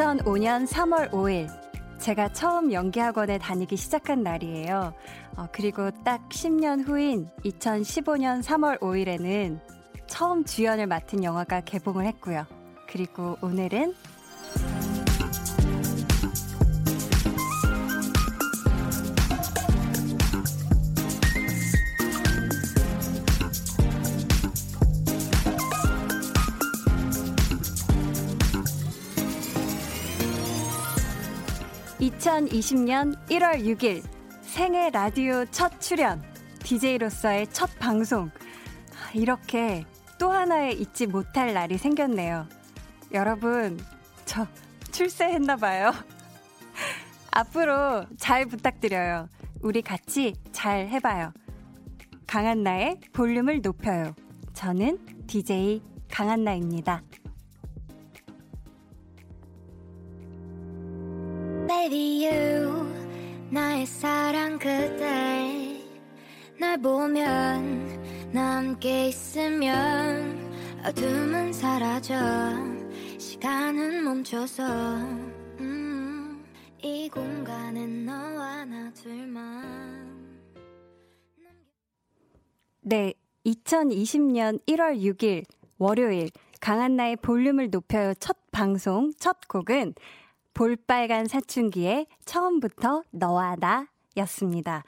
2005년 3월 5일 제가 처음 연기학원에 다니기 시작한 날이에요. 어, 그리고 딱 10년 후인 2015년 3월 5일에는 처음 주연을 맡은 영화가 개봉을 했고요. 그리고 오늘은 2020년 1월 6일 생애 라디오 첫 출연, DJ로서의 첫 방송. 이렇게 또 하나의 잊지 못할 날이 생겼네요. 여러분, 저 출세했나봐요. 앞으로 잘 부탁드려요. 우리 같이 잘 해봐요. 강한나의 볼륨을 높여요. 저는 DJ 강한나입니다. Baby you 나의 사랑 그대 날 보면 나 함께 있으면 어둠은 사라져. 시간은 멈춰서. 음, 이 공간은 너와 나 둘만. 네 2020년 1월 6일 월요일 강한나의 볼륨을 높여요. 첫 방송 첫 곡은 볼빨간 사춘기의 처음부터 너와 나 였습니다.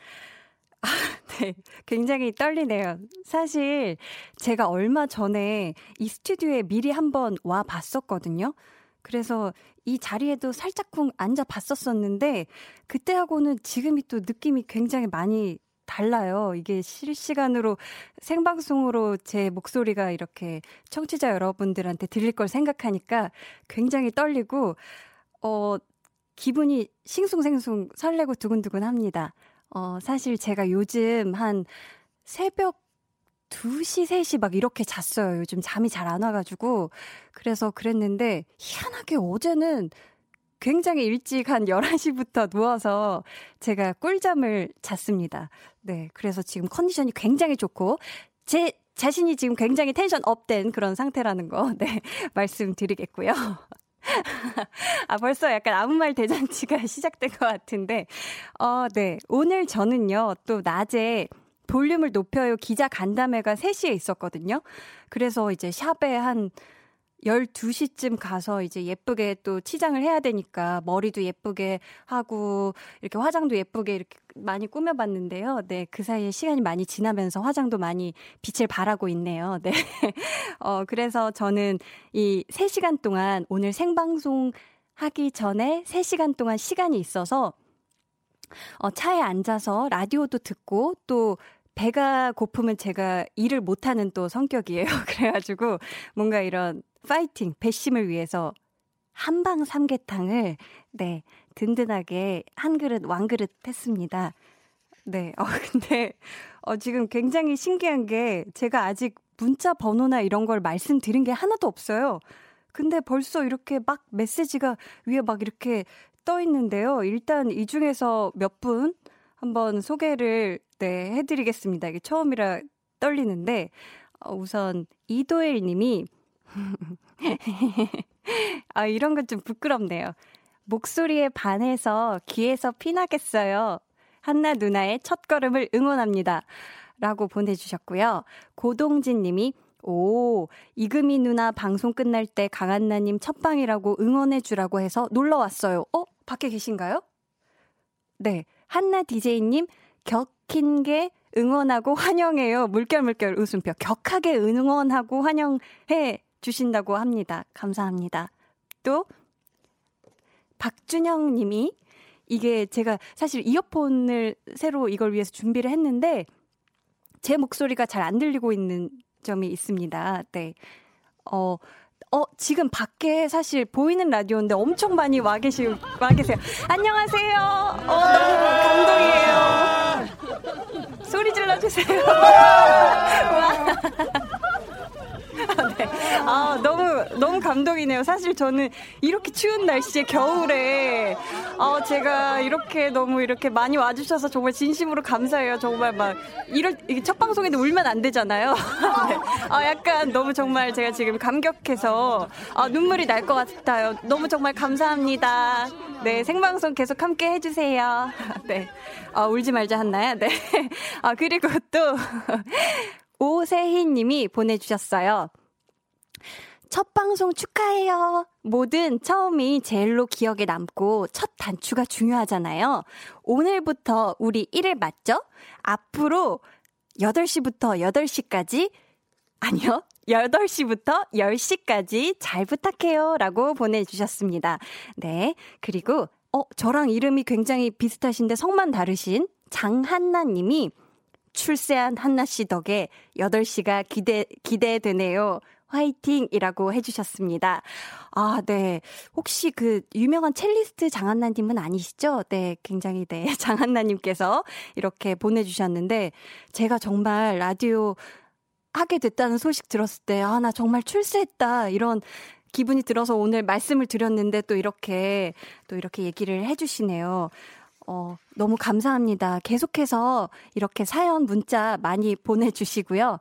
아, 네. 굉장히 떨리네요. 사실 제가 얼마 전에 이 스튜디오에 미리 한번 와 봤었거든요. 그래서 이 자리에도 살짝쿵 앉아 봤었었는데 그때하고는 지금이 또 느낌이 굉장히 많이 달라요. 이게 실시간으로 생방송으로 제 목소리가 이렇게 청취자 여러분들한테 들릴 걸 생각하니까 굉장히 떨리고 어, 기분이 싱숭생숭 설레고 두근두근 합니다. 어, 사실 제가 요즘 한 새벽 2시, 3시 막 이렇게 잤어요. 요즘 잠이 잘 안 와가지고. 그래서 그랬는데, 희한하게 어제는 굉장히 일찍 한 11시부터 누워서 제가 꿀잠을 잤습니다. 네. 그래서 지금 컨디션이 굉장히 좋고, 제 자신이 지금 굉장히 tension up된 그런 상태라는 거, 네. 말씀드리겠고요. 아, 벌써 약간 아무 말 대잔치가 시작된 것 같은데, 어, 네. 오늘 저는요, 또 낮에 볼륨을 높여요 기자 간담회가 3시에 있었거든요. 그래서 이제 샵에 한 12시쯤 가서 이제 예쁘게 또 치장을 해야 되니까 머리도 예쁘게 하고 이렇게 화장도 예쁘게 이렇게 많이 꾸며봤는데요. 네, 그 사이에 시간이 많이 지나면서 화장도 많이 빛을 발하고 있네요. 네. 어, 그래서 저는 이 3시간 동안 오늘 생방송 하기 전에 3시간 동안 시간이 있어서 어, 차에 앉아서 라디오도 듣고 또 배가 고프면 제가 일을 못하는 또 성격이에요. 그래가지고 뭔가 이런 파이팅, 배심을 위해서 한방 삼계탕을, 네, 든든하게 한 그릇, 왕 그릇 했습니다. 네, 어, 근데, 어, 지금 굉장히 신기한 게 제가 아직 문자 번호나 이런 걸 말씀드린 게 하나도 없어요. 근데 벌써 이렇게 막 메시지가 위에 막 이렇게 떠 있는데요. 일단 이 중에서 몇 분 한번 소개를 네, 해드리겠습니다. 이게 처음이라 떨리는데, 어, 우선 이도일 님이 아, 이런 건 좀 부끄럽네요. 목소리에 반해서 귀에서 피나겠어요. 한나 누나의 첫 걸음을 응원합니다. 라고 보내주셨고요. 고동진 님이 오, 이금희 누나 방송 끝날 때 강한나님 첫방이라고 응원해주라고 해서 놀러 왔어요. 어? 밖에 계신가요? 네. 한나 DJ님, 격힌 게 응원하고 환영해요. 물결 물결 웃음표. 격하게 응원하고 환영해 주신다고 합니다. 감사합니다. 또 박준영 님이 이게 제가 사실 이어폰을 새로 이걸 위해서 준비를 했는데 제 목소리가 잘 안 들리고 있는 점이 있습니다. 네. 어, 어, 지금 밖에 사실 보이는 라디오인데 엄청 많이 와 계시, 와 계세요. 안녕하세요. 어, 질러주세요. 아, 너무, 너무 감동이네요. 사실 저는 이렇게 추운 날씨에 겨울에, 아, 제가 이렇게 너무 이렇게 많이 와주셔서 정말 진심으로 감사해요. 정말 막, 이럴, 첫 방송인데 울면 안 되잖아요. 네. 아, 약간 너무 정말 제가 지금 감격해서, 아, 눈물이 날 것 같아요. 너무 정말 감사합니다. 네, 생방송 계속 함께 해주세요. 네. 아, 울지 말자 한나요? 네. 아, 그리고 또, 오세희 님이 보내주셨어요. 첫 방송 축하해요. 뭐든 처음이 제일로 기억에 남고 첫 단추가 중요하잖아요. 오늘부터 우리 1일 맞죠? 앞으로 8시부터 8시까지 아니요. 8시부터 10시까지 잘 부탁해요. 라고 보내주셨습니다. 네. 그리고, 어, 저랑 이름이 굉장히 비슷하신데 성만 다르신 장한나 님이 출세한 한나 씨 덕에 8시가 기대, 기대되네요. 화이팅 이라고 해주셨습니다. 아, 네. 혹시 그 유명한 첼리스트 장한나님은 아니시죠? 네, 굉장히 네. 장한나님께서 이렇게 보내주셨는데 제가 정말 라디오 하게 됐다는 소식 들었을 때, 아, 나 정말 출세했다. 이런 기분이 들어서 오늘 말씀을 드렸는데 또 이렇게, 또 이렇게 얘기를 해주시네요. 어, 너무 감사합니다. 계속해서 이렇게 사연, 문자 많이 보내주시고요.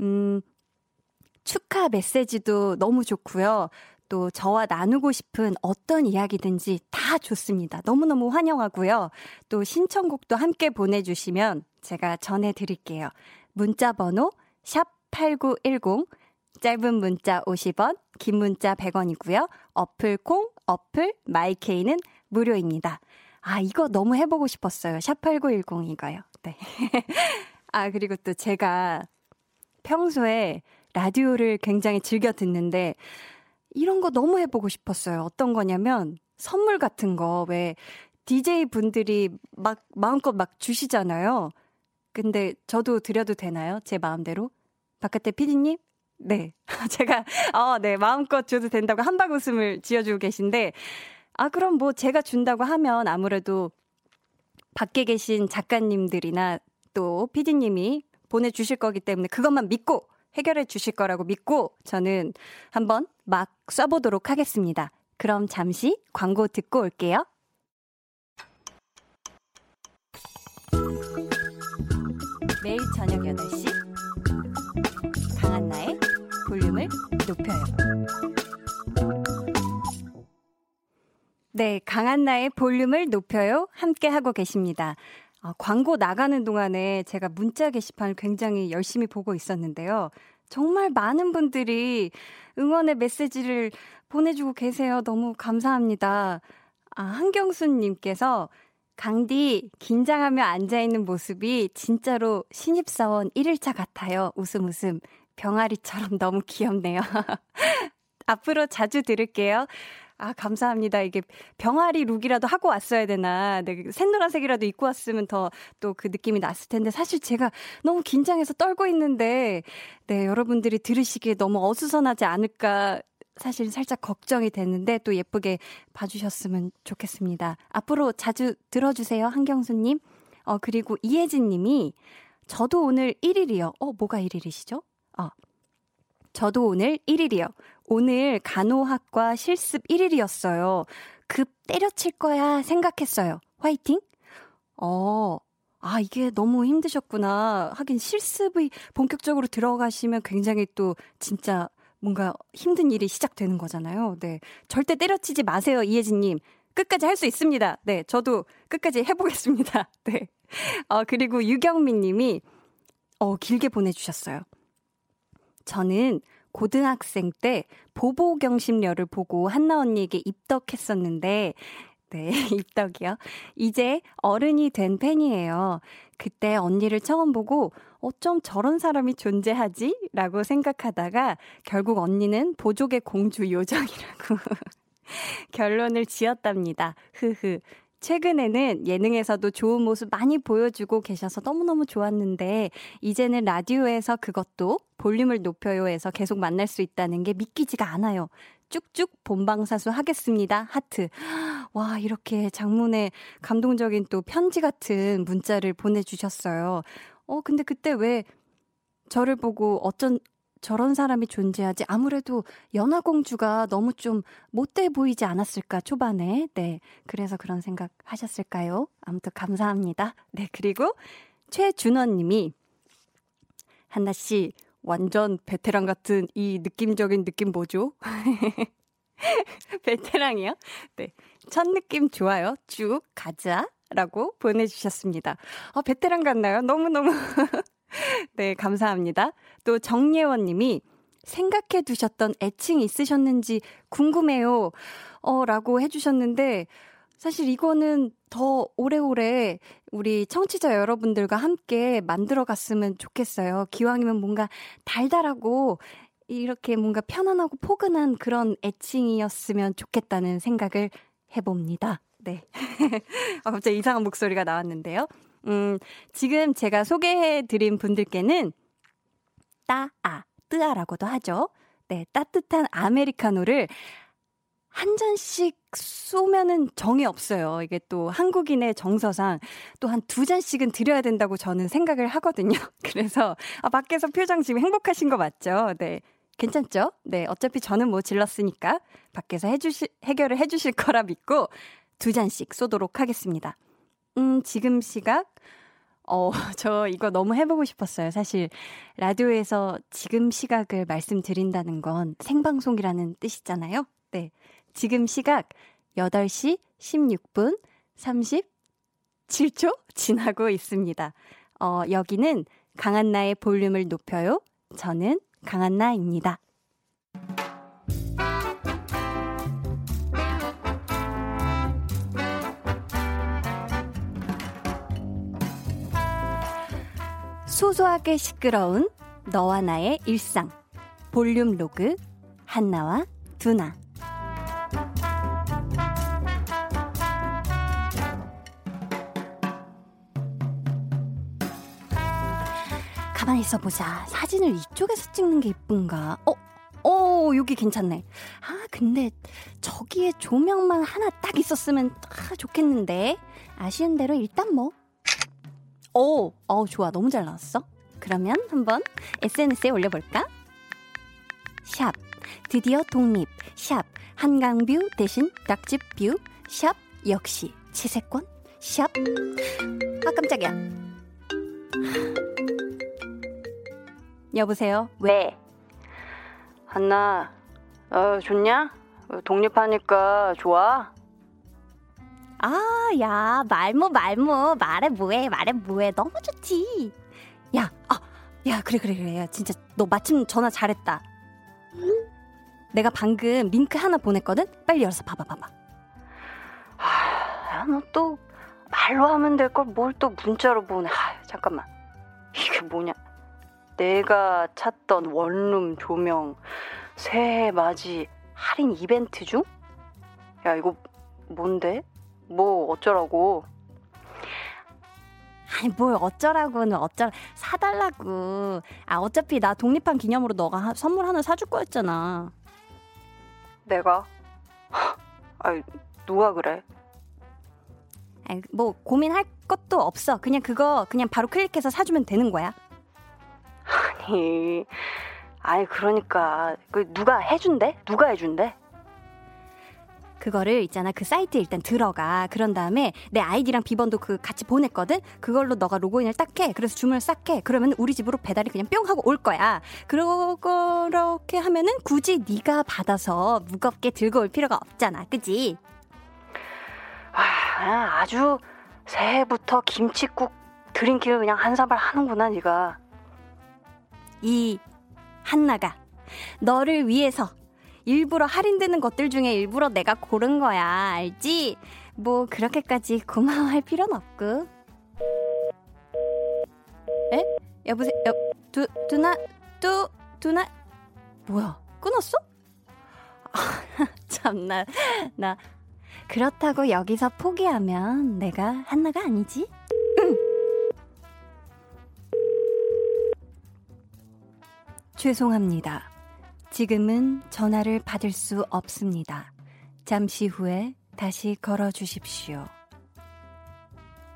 음, 축하 메시지도 너무 좋고요. 또 저와 나누고 싶은 어떤 이야기든지 다 좋습니다. 너무너무 환영하고요. 또 신청곡도 함께 보내주시면 제가 전해드릴게요. 문자 번호 샵8910 짧은 문자 50원, 긴 문자 100원이고요. 어플 콩, 어플 마이케이는 무료입니다. 아, 이거 너무 해보고 싶었어요. 샵8910 이거요. 네. 아, 그리고 또 제가 평소에 라디오를 굉장히 즐겨 듣는데 이런 거 너무 해보고 싶었어요. 어떤 거냐면 선물 같은 거 왜 DJ 분들이 막 마음껏 막 주시잖아요. 근데 저도 드려도 되나요? 제 마음대로? 바깥에 피디님? 네. 제가, 어, 네. 마음껏 줘도 된다고 한박 웃음을 지어주고 계신데, 아, 그럼 뭐 제가 준다고 하면 아무래도 밖에 계신 작가님들이나 또 피디님이 보내주실 거기 때문에 그것만 믿고 해결해 주실 거라고 믿고 저는 한번 막 써보도록 하겠습니다. 그럼 잠시 광고 듣고 올게요. 매일 저녁 8시 강한나의 볼륨을 높여요. 네, 강한나의 볼륨을 높여요. 함께 하고 계십니다. 아, 광고 나가는 동안에 제가 문자 게시판을 굉장히 열심히 보고 있었는데요. 정말 많은 분들이 응원의 메시지를 보내주고 계세요. 너무 감사합니다. 아, 한경수님께서 강디 긴장하며 앉아있는 모습이 진짜로 신입사원 1일차 같아요. 웃음 웃음. 병아리처럼 너무 귀엽네요. 앞으로 자주 들을게요. 아, 감사합니다. 이게 병아리 룩이라도 하고 왔어야 되나. 네, 샛노란색이라도 입고 왔으면 더 또 그 느낌이 났을 텐데 사실 제가 너무 긴장해서 떨고 있는데 네, 여러분들이 들으시기에 너무 어수선하지 않을까 사실 살짝 걱정이 됐는데 또 예쁘게 봐주셨으면 좋겠습니다. 앞으로 자주 들어주세요, 한경수님. 어, 그리고 이혜진 님이 저도 오늘 1일이요. 어, 뭐가 1일이시죠? 어. 저도 오늘 1일이요. 오늘 간호학과 실습 1일이었어요. 급 때려칠 거야 생각했어요. 화이팅? 어, 아, 이게 너무 힘드셨구나. 하긴 실습이 본격적으로 들어가시면 굉장히 또 진짜 뭔가 힘든 일이 시작되는 거잖아요. 네. 절대 때려치지 마세요, 이혜진님. 끝까지 할 수 있습니다. 네. 저도 끝까지 해보겠습니다. 네. 어, 그리고 유경민 님이, 어, 길게 보내주셨어요. 저는 고등학생 때 보보경심녀를 보고 한나 언니에게 입덕했었는데, 네, 입덕이요. 이제 어른이 된 팬이에요. 그때 언니를 처음 보고 어쩜 저런 사람이 존재하지? 라고 생각하다가 결국 언니는 보족의 공주 요정이라고 결론을 지었답니다. 흐흐. 최근에는 예능에서도 좋은 모습 많이 보여주고 계셔서 너무너무 좋았는데, 이제는 라디오에서 그것도 볼륨을 높여요에서 계속 만날 수 있다는 게 믿기지가 않아요. 쭉쭉 본방사수 하겠습니다. 하트. 와, 이렇게 장문에 감동적인 또 편지 같은 문자를 보내주셨어요. 어, 근데 그때 왜 저를 보고 어쩐, 저런 사람이 존재하지? 아무래도 연하공주가 너무 좀 못돼 보이지 않았을까, 초반에. 네. 그래서 그런 생각 하셨을까요? 아무튼 감사합니다. 네. 그리고 최준원 님이, 한나 씨, 완전 베테랑 같은 이 느낌적인 느낌 뭐죠? 베테랑이요? 네. 첫 느낌 좋아요. 쭉 가자. 라고 보내주셨습니다. 아, 베테랑 같나요? 너무너무. 네, 감사합니다. 또 정예원 님이 생각해 두셨던 애칭 있으셨는지 궁금해요. 어, 라고 해주셨는데, 사실 이거는 더 오래오래 우리 청취자 여러분들과 함께 만들어 갔으면 좋겠어요. 기왕이면 뭔가 달달하고 이렇게 뭔가 편안하고 포근한 그런 애칭이었으면 좋겠다는 생각을 해봅니다. 네. 아, 갑자기 이상한 목소리가 나왔는데요. 음, 지금 제가 소개해 드린 분들께는 따아, 뜨아라고도 하죠. 네, 따뜻한 아메리카노를 한 잔씩 쏘면은 정이 없어요. 이게 또 한국인의 정서상 또 한 두 잔씩은 드려야 된다고 저는 생각을 하거든요. 그래서 아, 밖에서 표정 지금 행복하신 거 맞죠? 네. 괜찮죠? 네. 어차피 저는 뭐 질렀으니까 밖에서 해 주실, 해결을 해 주실 거라 믿고 두 잔씩 쏘도록 하겠습니다. 음, 지금 시각, 어, 저 이거 너무 해보고 싶었어요. 사실, 라디오에서 지금 시각을 말씀드린다는 건 생방송이라는 뜻이잖아요. 네. 지금 시각 8시 16분 37초 지나고 있습니다. 어, 여기는 강한나의 볼륨을 높여요. 저는 강한나입니다. 소소하게 시끄러운 너와 나의 일상. 볼륨 로그, 한나와 두나. 가만히 있어 보자. 사진을 이쪽에서 찍는 게 이쁜가? 어? 어, 여기 괜찮네. 아, 근데 저기에 조명만 하나 딱 있었으면 아, 좋겠는데. 아쉬운 대로 일단 뭐. 오, 어, 좋아. 너무 잘 나왔어. 그러면 한번 SNS에 올려볼까? 샵. 드디어 독립. 샵. 한강뷰 대신 낙집뷰. 샵. 역시 치세권. 샵. 아, 깜짝이야. 여보세요? 왜? 한나, 어, 좋냐? 독립하니까 좋아? 아, 야, 말모, 말모. 말해 뭐해, 말해 뭐해. 너무 좋지. 야, 아, 야, 그래, 그래, 그래. 야, 진짜 너 마침 전화 잘했다. 내가 방금 링크 하나 보냈거든? 빨리 열어서 봐봐, 봐봐. 아, 너또 말로 하면 될 걸 뭘 또 문자로 보내. 아, 잠깐만. 이게 뭐냐. 내가 찾던 원룸 조명 새해 맞이 할인 이벤트 중? 야, 이거 뭔데? 뭐 어쩌라고? 아니 뭘 어쩌라고는 어쩌라 사달라고. 아 어차피 나 독립한 기념으로 너가 하, 선물 하나 사줄 거였잖아. 내가? 아니 누가 그래? 아니 뭐 고민할 것도 없어. 그냥 그거 그냥 바로 클릭해서 사주면 되는 거야. 아니 아니 그러니까 그 누가 해준대? 누가 해준대? 그거를 있잖아. 그 사이트 에 일단 들어가. 그런 다음에 내 아이디랑 비번도 그 같이 보냈거든? 그걸로 너가 로그인을 딱 해. 그래서 주문을 싹 해. 그러면 우리 집으로 배달이 그냥 뿅 하고 올 거야. 그렇게 하면은 굳이 네가 받아서 무겁게 들고 올 필요가 없잖아. 그지 아 아주 새해부터 김치국 드링킹을 그냥 한 사발 하는구나 네가 이 한나가 너를 위해서 일부러 할인되는 것들 중에 일부러 내가 고른 거야. 알지? 뭐 그렇게까지 고마워할 필요는 없고. 에? 여보세요? 여, 두, 두나? 두, 두나? 뭐야? 끊었어? 아, 참나. 나 그렇다고 여기서 포기하면 내가 한나가 아니지? 죄송합니다. 지금은 전화를 받을 수 없습니다. 잠시 후에 다시 걸어 주십시오.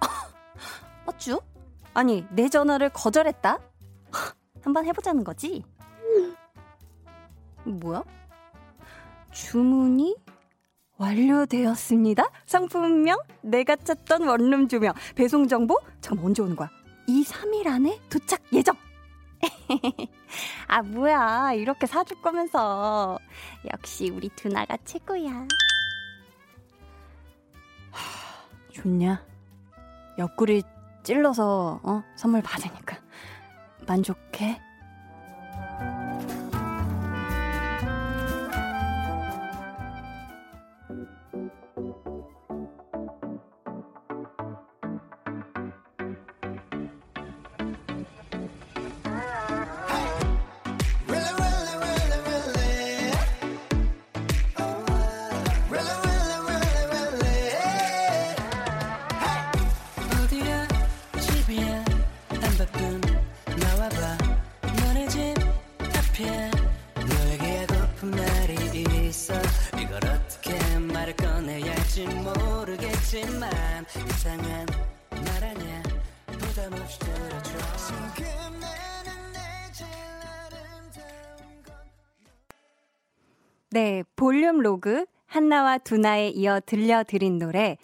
어쭈? 아니, 내 전화를 거절했다? 한번 해보자는 거지? 뭐야? 주문이 완료되었습니다. 상품명 내가 찾던 원룸 조명 배송 정보 잠깐 언제 오는 거야? 2, 3일 안에 도착 예정. 아 뭐야 이렇게 사줄 거면서 역시 우리 두나가 최고야. 하, 좋냐? 옆구리 찔러서 어 선물 받으니까 만족해? 네, 볼륨 로그 한나와 두나에 이어 들려드린 노래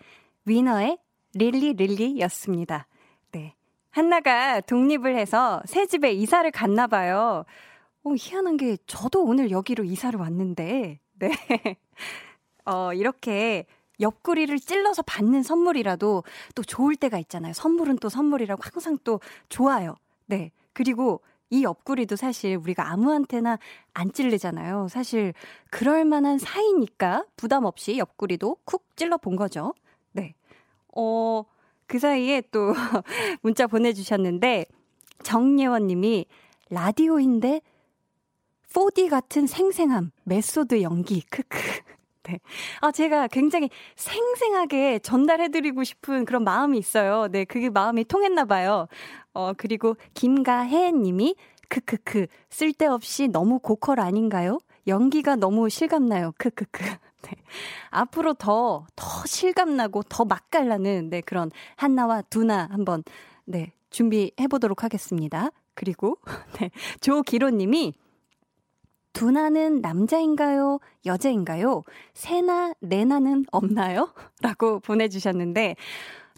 위너의 REALLY REALLY였습니다. 네. 한나가 독립을 해서 새 집에 이사를 갔나 봐요. 어, 희한한 게 저도 오늘 여기로 이사를 왔는데. 네. 어, 이렇게 옆구리를 찔러서 받는 선물이라도 또 좋을 때가 있잖아요. 선물은 또 선물이라고 항상 또 좋아요. 네. 그리고 이 옆구리도 사실 우리가 아무한테나 안 찔르잖아요. 사실 그럴 만한 사이니까 부담 없이 옆구리도 쿡 찔러 본 거죠. 네. 어, 그 사이에 또 문자 보내주셨는데 정예원 님이 라디오인데 4D 같은 생생함, method 연기, 크크. 네. 아, 제가 굉장히 생생하게 전달해드리고 싶은 그런 마음이 있어요. 네, 그게 마음이 통했나 봐요. 어, 그리고 김가혜 님이 크크크 쓸데없이 너무 고퀄 아닌가요? 연기가 너무 실감나요. 크크크. 네. 앞으로 더, 더 실감나고 더 맛깔나는, 네, 그런 한나와 두나 한번, 네, 준비해 보도록 하겠습니다. 그리고, 네, 조기로 님이 두나는 남자인가요? 여자인가요? 세나, 네나는 없나요? 라고 보내주셨는데,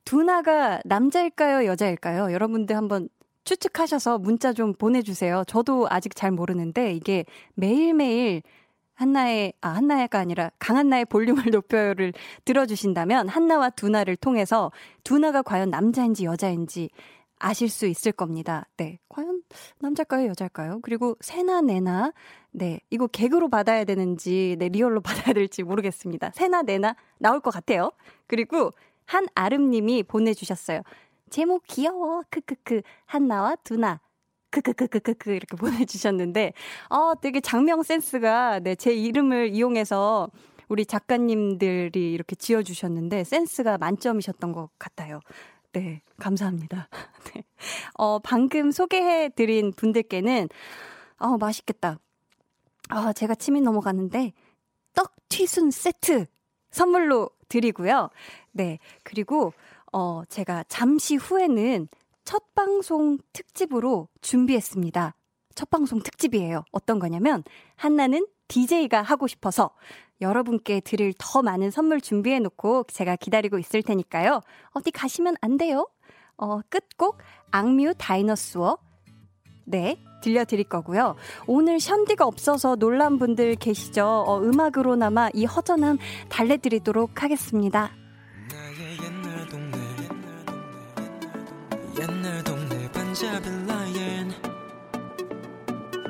두나가 남자일까요? 여자일까요? 여러분들 한번 추측하셔서 문자 좀 보내주세요. 저도 아직 잘 모르는데, 이게 매일매일 한나의, 아, 한나의가 아니라 강한나의 볼륨을 높여요를 들어주신다면, 한나와 두나를 통해서 두나가 과연 남자인지 여자인지 아실 수 있을 겁니다. 네. 과연 남자일까요? 여자일까요? 그리고 세나, 네나, 네. 이거 개그로 받아야 되는지, 네, 리얼로 받아야 될지 모르겠습니다. 세나, 네나 나올 것 같아요. 그리고 한아름 님이 보내 주셨어요. 제목 귀여워. 크크크. 한나와 두나. 크크크크크크 이렇게 보내주셨는데, 어, 되게 장명 센스가, 네, 제 이름을 이용해서 우리 작가님들이 이렇게 지어주셨는데, 센스가 만점이셨던 것 같아요. 네, 감사합니다. 네. 어, 방금 소개해드린 분들께는, 어, 맛있겠다. 아, 제가 침이 넘어가는데, 떡 튀순 세트 선물로 드리고요. 네, 그리고, 어, 제가 잠시 후에는 첫 방송 특집으로 준비했습니다. 첫 방송 특집이에요. 어떤 거냐면, 한나는 DJ가 하고 싶어서 여러분께 드릴 더 많은 선물 준비해 놓고 제가 기다리고 있을 테니까요. 어디 가시면 안 돼요. 어, 끝곡 악뮤 다이너스워. 네, 들려드릴 거고요. 오늘 션디가 없어서 놀란 분들 계시죠? 어, 음악으로나마 이 허전함 달래드리도록 하겠습니다. 옛날 동네 반자빌라엔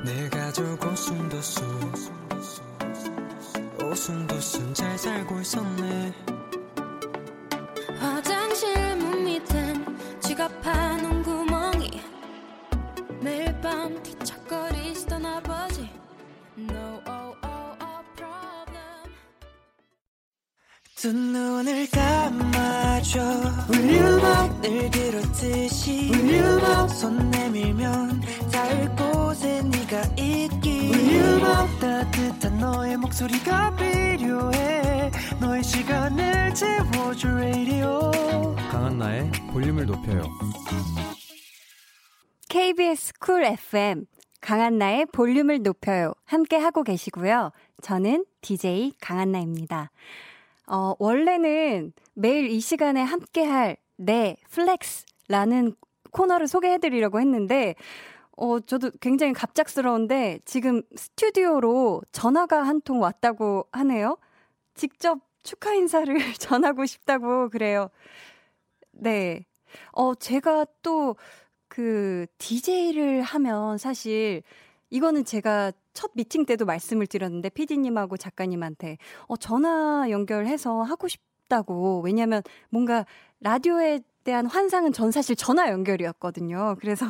내 가족 오순도순 오순도순 잘 살고 있었네. 화장실 문 밑엔 지갑하는 구멍이 매일 밤 뒤척거리시던 아버지. No oh oh oh problem. 두 눈을 감아줘. 울륨업 늘 그렇듯이. 울륨업 손 내밀면 닿을 네가 울륨업 따뜻한 너의 목소리가 필요해 너의 시간을 채워줄 radio 강한나의 볼륨을 높여요. KBS 쿨 FM 강한나의 볼륨을 높여요. 함께 하고 계시고요. 저는 DJ 강한나입니다. 어, 원래는 매일 이 시간에 함께 할 네, flex라는 코너를 소개해 드리려고 했는데, 어, 저도 굉장히 갑작스러운데, 지금 스튜디오로 전화가 한 통 왔다고 하네요. 직접 축하 인사를 전하고 싶다고 그래요. 네. 어, 제가 또 그 DJ를 하면 사실 이거는 제가 첫 미팅 때도 말씀을 드렸는데 PD님하고 작가님한테 어, 전화 연결해서 하고 싶다고. 왜냐면 뭔가 라디오에 대한 환상은 전 사실 전화 연결이었거든요. 그래서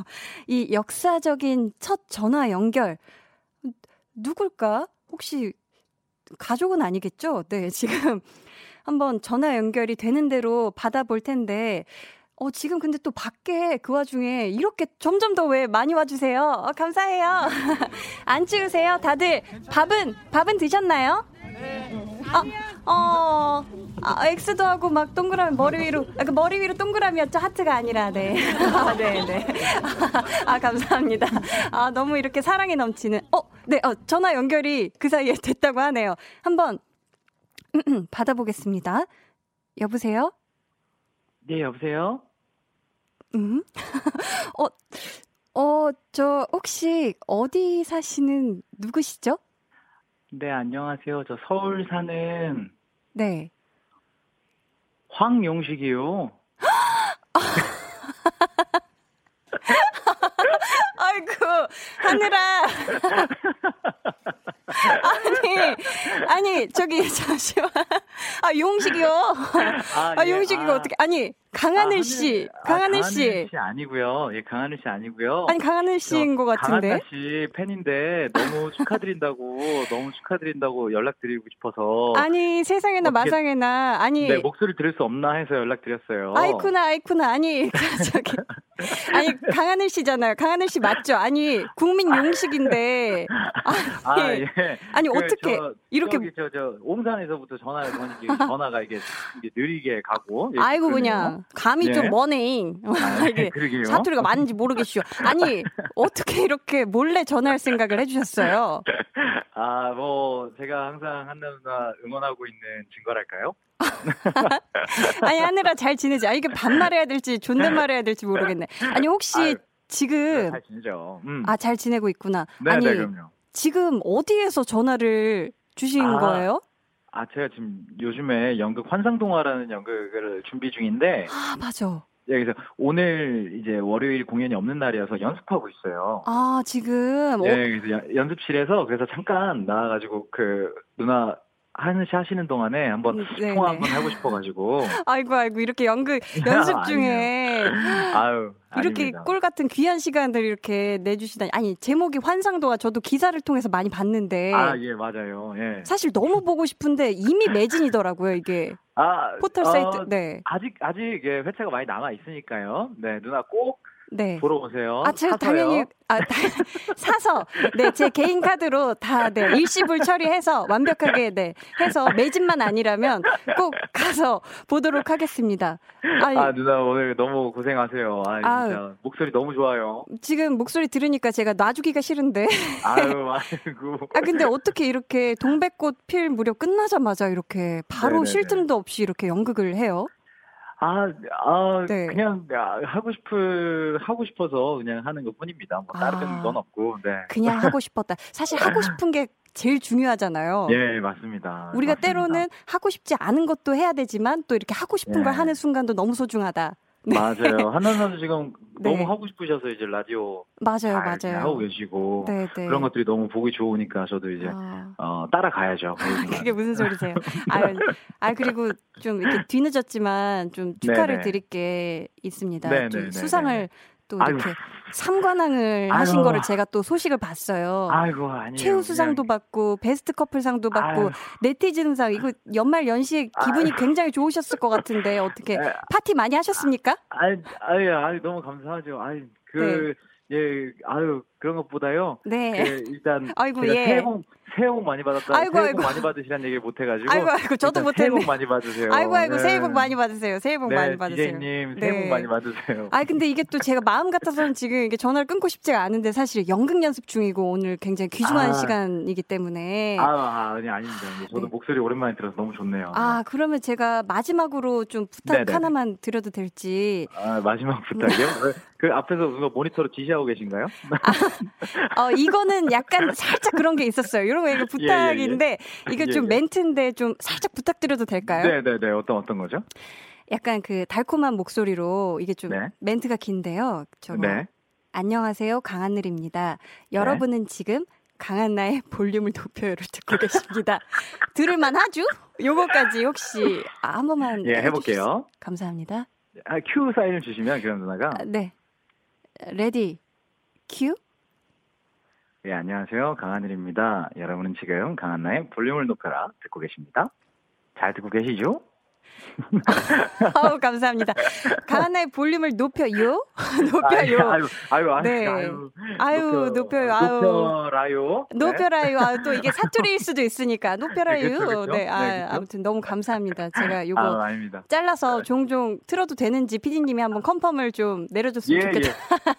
이 역사적인 첫 전화 연결 누굴까? 혹시 가족은 아니겠죠? 네, 지금 한번 전화 연결이 되는 대로 받아볼 텐데 어, 지금 근데 또 밖에 그 와중에 이렇게 점점 더 왜 많이 와주세요. 어, 감사해요. 안 치우세요? 다들 밥은, 밥은 드셨나요? 어, 어, 아, X도 하고 막 동그라미 머리 위로, 아, 그 머리 위로 동그라미였죠? 하트가 아니라, 네. 아, 네, 네. 아, 감사합니다. 아, 너무 이렇게 사랑이 넘치는, 어, 네, 어, 전화 연결이 그 사이에 됐다고 하네요. 한번, 받아 보겠습니다. 여보세요? 네, 여보세요? 음? 어, 어, 저 혹시 어디 사시는 누구시죠? 네, 안녕하세요. 저 서울 사는 네. 황용식이요. 아이고, 하늘아. 아니, 아니, 저기, 잠시만. 아, 용식이요. 아, 아 예, 용식이가 아, 어떻게, 아니, 강하늘 아, 씨, 아, 강하늘 씨. 강하늘 씨 아니고요. 예, 강하늘 씨 아니고요. 아니 강하늘 씨인 것 같은데. 강하늘 씨 팬인데 너무 축하드린다고 너무 축하드린다고 연락드리고 싶어서. 아니 세상에나 마상에나 아니. 네 목소리 들을 수 없나 해서 연락드렸어요. 아이쿠나 아이쿠나 아니 그 저기 아니 강하늘 씨잖아요. 강하늘 씨 맞죠? 아니 국민 용식인데. 아니, 아 예. 아니 그, 어떻게 저, 이렇게 저저 저, 옹산에서부터 전화가 전화가 이게, 이게 느리게 가고. 아이고 그냥. 감이 네. 좀 머네. 아, 이게 사투리가 많은지 모르겠슈. 아니 어떻게 이렇게 몰래 전화할 생각을 해주셨어요? 아, 뭐 제가 항상 한나 누나 응원하고 있는 증거랄까요? 아니 하느라 잘 지내지. 아 이게 반말해야 될지 존댓말해야 될지 모르겠네. 아니 혹시 아유, 지금 잘 지내죠. 음. 아잘 지내고 있구나. 네, 아니 네, 그럼요. 지금 어디에서 전화를 주신 아, 거예요? 아, 제가 지금 요즘에 연극 환상동화라는 연극을 준비 중인데. 아, 맞아. 예, 그래서 오늘 이제 월요일 공연이 없는 날이어서 연습하고 있어요. 아, 지금? 예, 그래서 연습실에서 그래서 잠깐 나와가지고 그 누나 하는 시 하시는 동안에 한번 음, 네 통화 한번 하고 싶어가지고. 아이고 아이고 이렇게 연극 연습 중에. 아유. 이렇게 아닙니다. 꿀 같은 귀한 시간들 이렇게 내주시다니 아니 제목이 환상도와 저도 기사를 통해서 많이 봤는데. 아 예 맞아요. 예. 사실 너무 보고 싶은데 이미 매진이더라고요 이게. 아 포털 사이트. 어, 네. 아직 아직 예, 회차가 많이 남아 있으니까요. 네 누나 꼭 네. 보러 오세요. 아, 제가 당연히 아, 다, 사서 네, 제 개인 카드로 다 네, 일시불 처리해서 완벽하게 네, 해서 매진만 아니라면 꼭 가서 보도록 하겠습니다. 아니, 아, 누나 오늘 너무 고생하세요. 아, 진짜 아유, 목소리 너무 좋아요. 지금 목소리 들으니까 제가 놔주기가 싫은데. 아유, 아이고. 아, 근데 어떻게 이렇게 동백꽃 필 무렵 끝나자마자 이렇게 바로. 쉴 틈도 없이 이렇게 연극을 해요? 아, 아 네. 그냥 하고 싶을 하고 싶어서 그냥 하는 것 뿐입니다. 뭐 다른 아, 건 없고. 네. 그냥 하고 싶었다. 사실 하고 싶은 게 제일 중요하잖아요. 예, 맞습니다. 우리가 맞습니다. 때로는 하고 싶지 않은 것도 해야 되지만 또 이렇게 하고 싶은 예. 걸 하는 순간도 너무 소중하다. 네. 맞아요. 한나 선수 지금 네. 너무 하고 싶으셔서 이제 라디오 맞아요, 맞아요. 하고 계시고 네, 네. 그런 것들이 너무 보기 좋으니까 저도 이제 아... 어, 따라가야죠. 그게 무슨 소리세요? 아, 아 그리고 좀 이렇게 뒤늦었지만 좀 축하를. 드릴 게 있습니다. 수상을 또 이렇게 아유. 삼관왕을 아유. 하신 거를 제가 또 소식을 봤어요. 아이고, 아니에요. 최우 수상도 받고 베스트 커플상도 받고 아유. 네티즌상 이거 연말 연시 기분이 굉장히 좋으셨을 것 같은데 어떻게 파티 많이 하셨습니까? 아유, 아유, 아유 너무 감사하죠. 아유, 그 네. 예, 아유, 그런 것보다요. 네. 그 일단 아이고 예. 새해 복 새해 복 많이 받았다. 아이고, 새해 복 아이고. 많이 받으시라는 얘기를 못 해가지고. 아이고 아이고 저도 못했네. 새해 복 많이 받으세요. 아이고 아이고 네. 새해 복 많이 받으세요. 새해 복 네, 많이 받으세요. 디제이님 새해 복 네. 많이 받으세요. 아 근데 이게 또 제가 마음 같아서는 지금 이게 전화를 끊고 싶지가 않은데 사실 연극 연습 중이고 오늘 굉장히 귀중한 아. 시간이기 때문에. 아, 아 아니 아닙니다. 저도 네. 목소리 오랜만에 들어서 너무 좋네요. 아 그러면 제가 마지막으로 좀 부탁 네네. 하나만 드려도 될지. 아 마지막 부탁이요? 그 앞에서 모니터로 지시하고 계신가요? 아, 어, 이거는 약간 살짝 그런 게 있었어요. 이런 거 이거 부탁인데 예, 예, 예. 좀 예, 예. 멘트인데 좀 살짝 부탁드려도 될까요? 네네네 네, 네. 어떤 어떤 거죠? 약간 그 달콤한 목소리로 이게 좀 네. 멘트가 긴데요. 저거 네. 안녕하세요 강하늘입니다. 여러분은 지금 강한나의 볼륨을 높여요를 듣고 계십니다. 들을만 하죠? 요거까지 혹시 한 번만 예 해볼게요. 감사합니다. 아, 큐 사인을 주시면 그럼 누나가 아, 네. Ready, cue? 네, 안녕하세요. 강하늘입니다. 여러분은 지금 강한나의 볼륨을 높여라 듣고 계십니다. 잘 듣고 계시죠? 아우 감사합니다. 강한나의 볼륨을 높여요? 높여요. 아유, 아유, 아유, 네. 아유, 아유, 높여, 요 아유. 높여라요. 네. 높여라요. 아, 또 이게 사투리일 수도 있으니까 높여라요. 네, 그쵸? 네, 아, 네, 아무튼 너무 감사합니다. 제가 요거 아, 잘라서 종종 틀어도 되는지 피디님이 한번 컨펌을 좀 내려줬으면 예, 좋겠다. 예.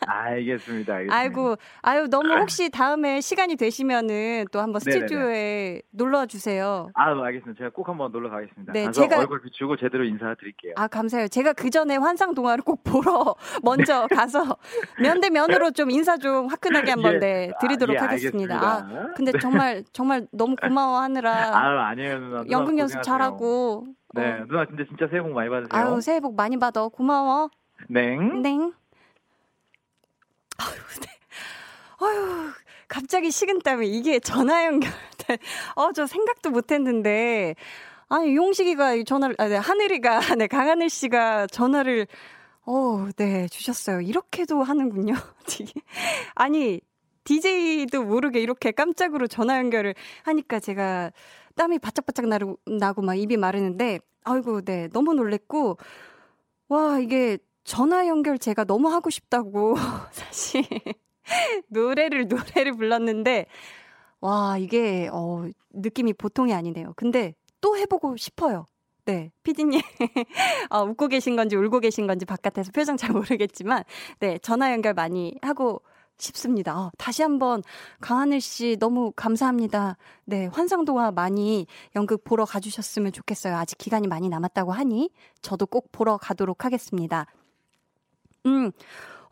알겠습니다, 알겠습니다. 아이고, 아유 너무 혹시 다음에 시간이 되시면은 또 한번 스튜디오에 놀러 주세요. 아, 알겠습니다. 제가 꼭 한번 놀러 가겠습니다. 네, 제가 얼굴 비추고 제대로 인사드릴게요. 아 감사해요. 제가 그 전에 환상 동화를 꼭 보러 먼저 가서 면 대 면으로 좀 인사 좀 화끈하게 한번 예. 네, 드리도록 아, 예, 하겠습니다. 아 근데 네. 정말 정말 너무 고마워하느라. 아 아니에요 누나. 연극 연습 잘하고. 네 어. 누나 근데 진짜 새해 복 많이 받으세요. 아유 새해 복 많이 받아 고마워. 냉. 냉. 아유 네. 아유 갑자기 식은땀이 이게 전화 연결. 어저 생각도 못했는데. 아니, 용식이가 전화를, 아, 네, 하늘이가, 네, 강하늘 씨가 전화를, 어, 네, 주셨어요. 이렇게도 하는군요. 아니, DJ도 모르게 이렇게 깜짝으로 전화 연결을 하니까 제가 땀이 바짝바짝 나고, 나고 막 입이 마르는데, 아이고, 네, 너무 놀랬고, 와, 이게 전화 연결 제가 너무 하고 싶다고, 사실, 노래를, 노래를 불렀는데, 와, 이게, 어, 느낌이 보통이 아니네요. 근데 또 해보고 싶어요. 네, 피디님. 어, 웃고 계신 건지 울고 계신 건지 바깥에서 표정 잘 모르겠지만, 네, 전화 연결 많이 하고 싶습니다. 어, 다시 한번 강하늘 씨 너무 감사합니다. 네, 환상동화 많이 연극 보러 가주셨으면 좋겠어요. 아직 기간이 많이 남았다고 하니 저도 꼭 보러 가도록 하겠습니다. 음,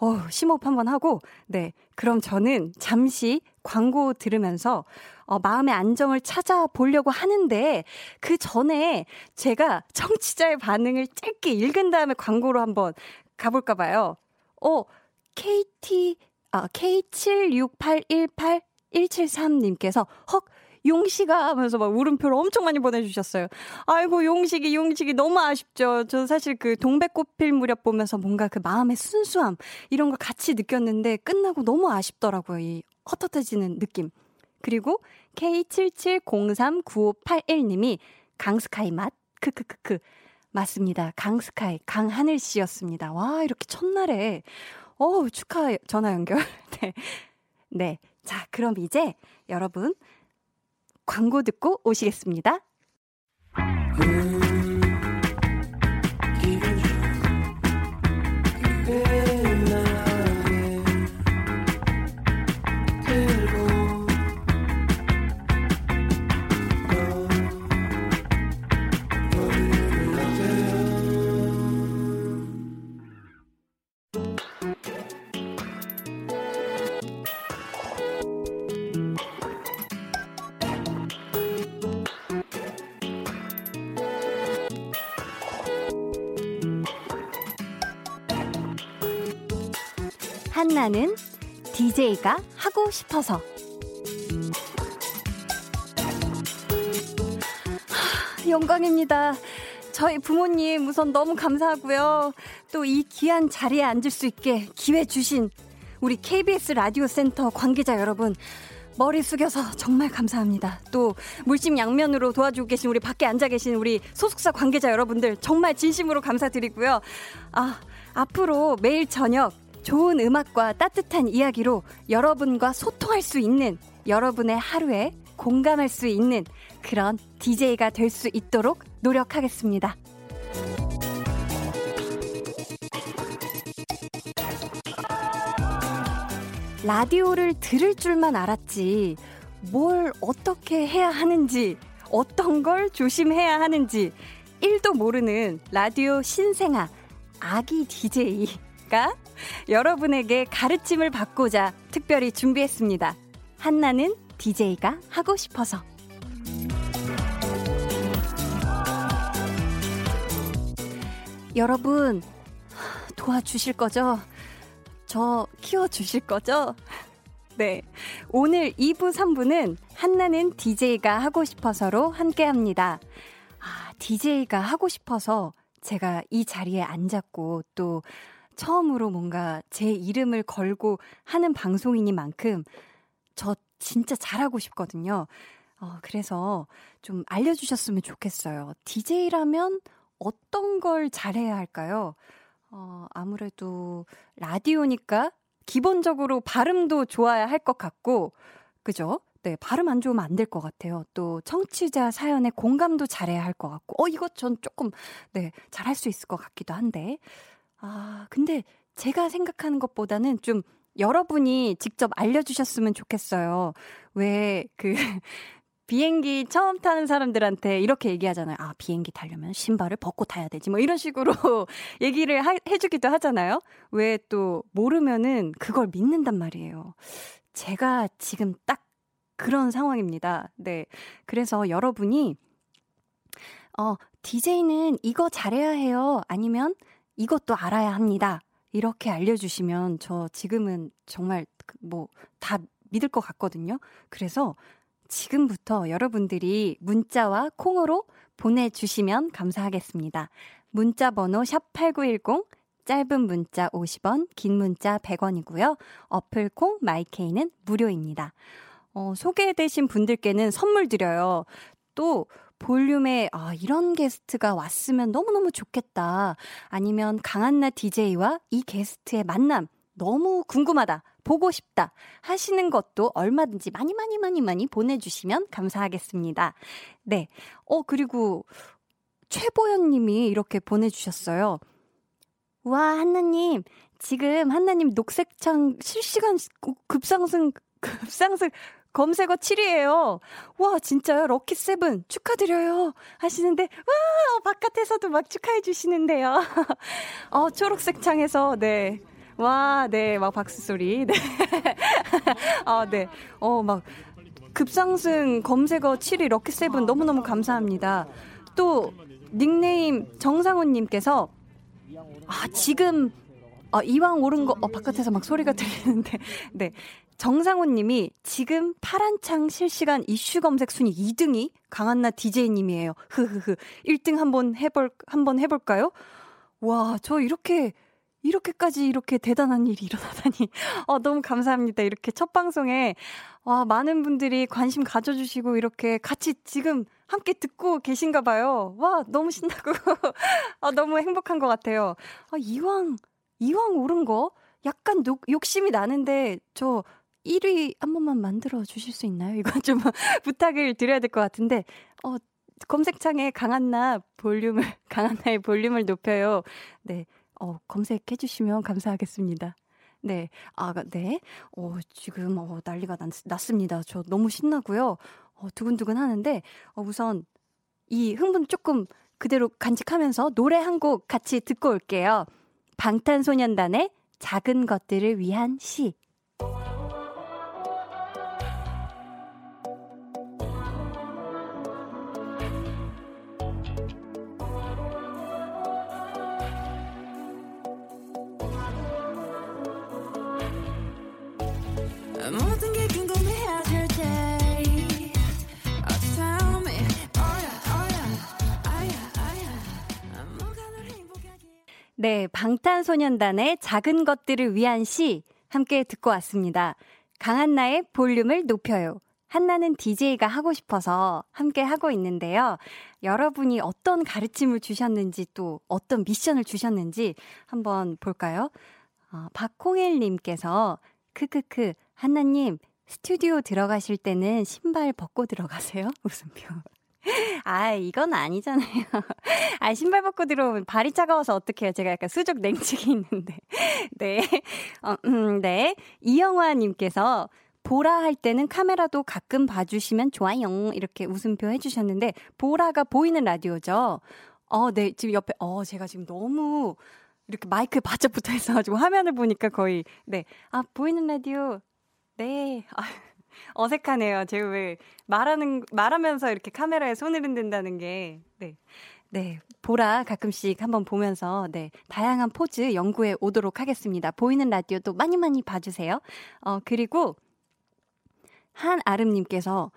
어, 심호흡 한번 하고, 네. 그럼 저는 잠시 광고 들으면서, 어, 마음의 안정을 찾아보려고 하는데, 그 전에 제가 청취자의 반응을 짧게 읽은 다음에 광고로 한번 가볼까 봐요. 어, KT, 아, K76818173님께서, 헉, 용식아 하면서 막 물음표를 엄청 많이 보내주셨어요. 아이고 용식이 용식이 너무 아쉽죠. 저 사실 그 동백꽃 필 무렵 보면서 뭔가 그 마음의 순수함 이런 걸 같이 느꼈는데 끝나고 너무 아쉽더라고요. 이 헛헛해지는 느낌. 그리고 K77039581님이 강스카이 맛 크크크크 맞습니다. 강스카이 강하늘 씨였습니다. 와 이렇게 첫날에 어 축하 전화 연결. 네. 네. 자, 그럼 이제 여러분 광고 듣고 오시겠습니다. 한나는 DJ가 하고 싶어서. 영광입니다. 저희 부모님 우선 너무 감사하고요. 또 이 귀한 자리에 앉을 수 있게 기회 주신 우리 KBS 라디오 센터 관계자 여러분. 머리 숙여서 정말 감사합니다. 또 물심 양면으로 도와주고 계신 우리 밖에 앉아 계신 우리 소속사 관계자 여러분들 정말 진심으로 감사드리고요. 아, 앞으로 매일 저녁 좋은 음악과 따뜻한 이야기로 여러분과 소통할 수 있는 여러분의 하루에 공감할 수 있는 그런 DJ가 될 수 있도록 노력하겠습니다. 라디오를 들을 줄만 알았지, 뭘 어떻게 해야 하는지, 어떤 걸 조심해야 하는지, 1도 모르는 라디오 신생아, 아기 DJ가 여러분에게 가르침을 받고자 특별히 준비했습니다. 한나는 DJ가 하고 싶어서. 여러분, 도와주실 거죠? 저 키워주실 거죠? 네. 오늘 2부, 3부는 한나는 DJ가 하고 싶어서로 함께 합니다. 아, DJ가 하고 싶어서 제가 이 자리에 앉았고 또 처음으로 뭔가 제 이름을 걸고 하는 방송이니만큼 저 진짜 잘하고 싶거든요. 어, 그래서 좀 알려주셨으면 좋겠어요. DJ라면 어떤 걸 잘해야 할까요? 어, 아무래도 라디오니까 기본적으로 발음도 좋아야 할 것 같고, 그죠? 네, 발음 안 좋으면 안 될 것 같아요. 또 청취자 사연에 공감도 잘해야 할 것 같고, 어, 이것 전 조금, 네, 잘할 수 있을 것 같기도 한데. 아, 근데 제가 생각하는 것보다는 좀 여러분이 직접 알려주셨으면 좋겠어요. 왜, 그, 비행기 처음 타는 사람들한테 이렇게 얘기하잖아요. 아, 비행기 타려면 신발을 벗고 타야 되지. 뭐 이런 식으로 얘기를 하, 해주기도 하잖아요. 왜 또 모르면은 그걸 믿는단 말이에요. 제가 지금 딱 그런 상황입니다. 네. 그래서 여러분이, 어, DJ는 이거 잘해야 해요. 아니면 이것도 알아야 합니다. 이렇게 알려주시면 저 지금은 정말 그뭐다 믿을 것 같거든요. 그래서 지금부터 여러분들이 문자와 콩으로 보내주시면 감사하겠습니다. 문자 번호 샵8910 짧은 문자 50원, 긴 문자 100원이고요. 어플 콩 마이케이는 무료입니다. 어, 소개되신 분들께는 선물 드려요. 또 볼륨에 아, 이런 게스트가 왔으면 너무너무 좋겠다. 아니면 강한나 DJ와 이 게스트의 만남 너무 궁금하다. 보고 싶다. 하시는 것도 얼마든지 많이 많이 많이 많이 보내주시면 감사하겠습니다. 네. 어, 그리고 최보연 님이 이렇게 보내주셨어요. 와, 한나님. 지금 한나님 녹색창 실시간 급상승, 급상승 검색어 7위에요. 와, 진짜요? 럭키 세븐 축하드려요. 하시는데, 와, 바깥에서도 막 축하해 주시는데요. 어, 초록색 창에서, 네. 와, 네, 막 박수 소리. 네. 아, 네. 어, 막 급상승 검색어 7위 럭키 세븐 너무너무 감사합니다. 또 닉네임 정상훈 님께서 아, 지금 아, 이왕 오른 거, 어, 바깥에서 막 소리가 들리는데, 네. 정상훈 님이 지금 파란창 실시간 이슈 검색 순위 2등이 강한나 DJ님이에요. 흐흐흐. 1등 한번 해볼, 한번 해볼까요? 와, 저 이렇게, 이렇게까지 이렇게 대단한 일이 일어나다니. 어, 너무 감사합니다. 이렇게 첫 방송에, 와, 많은 분들이 관심 가져주시고, 이렇게 같이 지금 함께 듣고 계신가 봐요. 와, 너무 신나고, 아, 너무 행복한 것 같아요. 아, 이왕, 이왕 오른 거? 약간 녹, 욕심이 나는데, 저 1위 한 번만 만들어 주실 수 있나요? 이건 좀 부탁을 드려야 될 것 같은데, 어, 검색창에 강한나 볼륨을, 강한나의 볼륨을 높여요. 네, 어, 검색해 주시면 감사하겠습니다. 네, 아, 네. 어, 지금, 어, 난리가 났, 났습니다. 저 너무 신나고요. 어, 두근두근 하는데, 어, 우선 이 흥분 조금 그대로 간직하면서 노래 한 곡 같이 듣고 올게요. 방탄소년단의 작은 것들을 위한 시. 네, 방탄소년단의 작은 것들을 위한 시 함께 듣고 왔습니다. 강한나의 볼륨을 높여요. 한나는 DJ가 하고 싶어서 함께 하고 있는데요. 여러분이 어떤 가르침을 주셨는지 또 어떤 미션을 주셨는지 한번 볼까요? 어, 박홍일님께서, 크크크, 한나님, 스튜디오 들어가실 때는 신발 벗고 들어가세요? 웃음표. 아, 이건 아니잖아요. 아, 신발 벗고 들어오면 발이 차가워서 어떡해요. 제가 약간 수족 냉증이 있는데. 네. 어, 음, 네. 이영화님께서 보라 할 때는 카메라도 가끔 봐주시면 좋아요. 이렇게 웃음표 해주셨는데, 보라가 보이는 라디오죠. 어, 네. 지금 옆에, 어, 제가 지금 너무 이렇게 마이크에 바짝 붙어 있어가지고 화면을 보니까 거의, 네. 아, 보이는 라디오. 네. 아, 어색하네요. 제가 왜 말하는, 말하면서 이렇게 카메라에 손을 흔든다는 게, 네. 네. 보라 가끔씩 한번 보면서, 네. 다양한 포즈 연구해 오도록 하겠습니다. 보이는 라디오도 많이 많이 봐 주세요. 어, 그리고, 한 아름 님께서,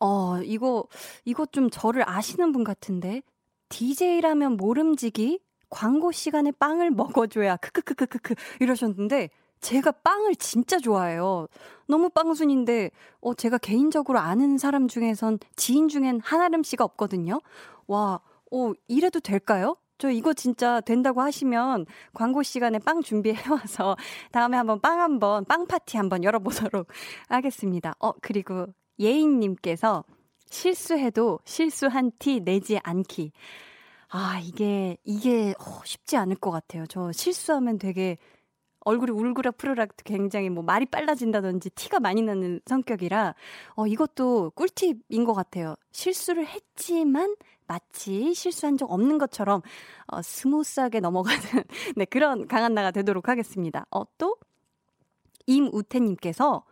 어, 이거, 이거 좀 저를 아시는 분 같은데, DJ라면 모름지기? 광고 시간에 빵을 먹어줘야, 크크크크크크, 이러셨는데, 제가 빵을 진짜 좋아해요. 너무 빵순인데, 어, 제가 개인적으로 아는 사람 중에선 지인 중엔 한아름 씨가 없거든요. 와, 어, 이래도 될까요? 저 이거 진짜 된다고 하시면 광고 시간에 빵 준비해와서 다음에 한번 빵 한번, 빵 파티 한번 열어보도록 하겠습니다. 어, 그리고 예인님께서 실수해도 실수한 티 내지 않기. 아, 이게, 이게 어, 쉽지 않을 것 같아요. 저 실수하면 되게 얼굴이 울그락 푸르락 굉장히 뭐 말이 빨라진다든지 티가 많이 나는 성격이라 어 이것도 꿀팁인 것 같아요. 실수를 했지만 마치 실수한 적 없는 것처럼 어 스무스하게 넘어가는 네 그런 강한나가 되도록 하겠습니다. 어 또 임우태 님께서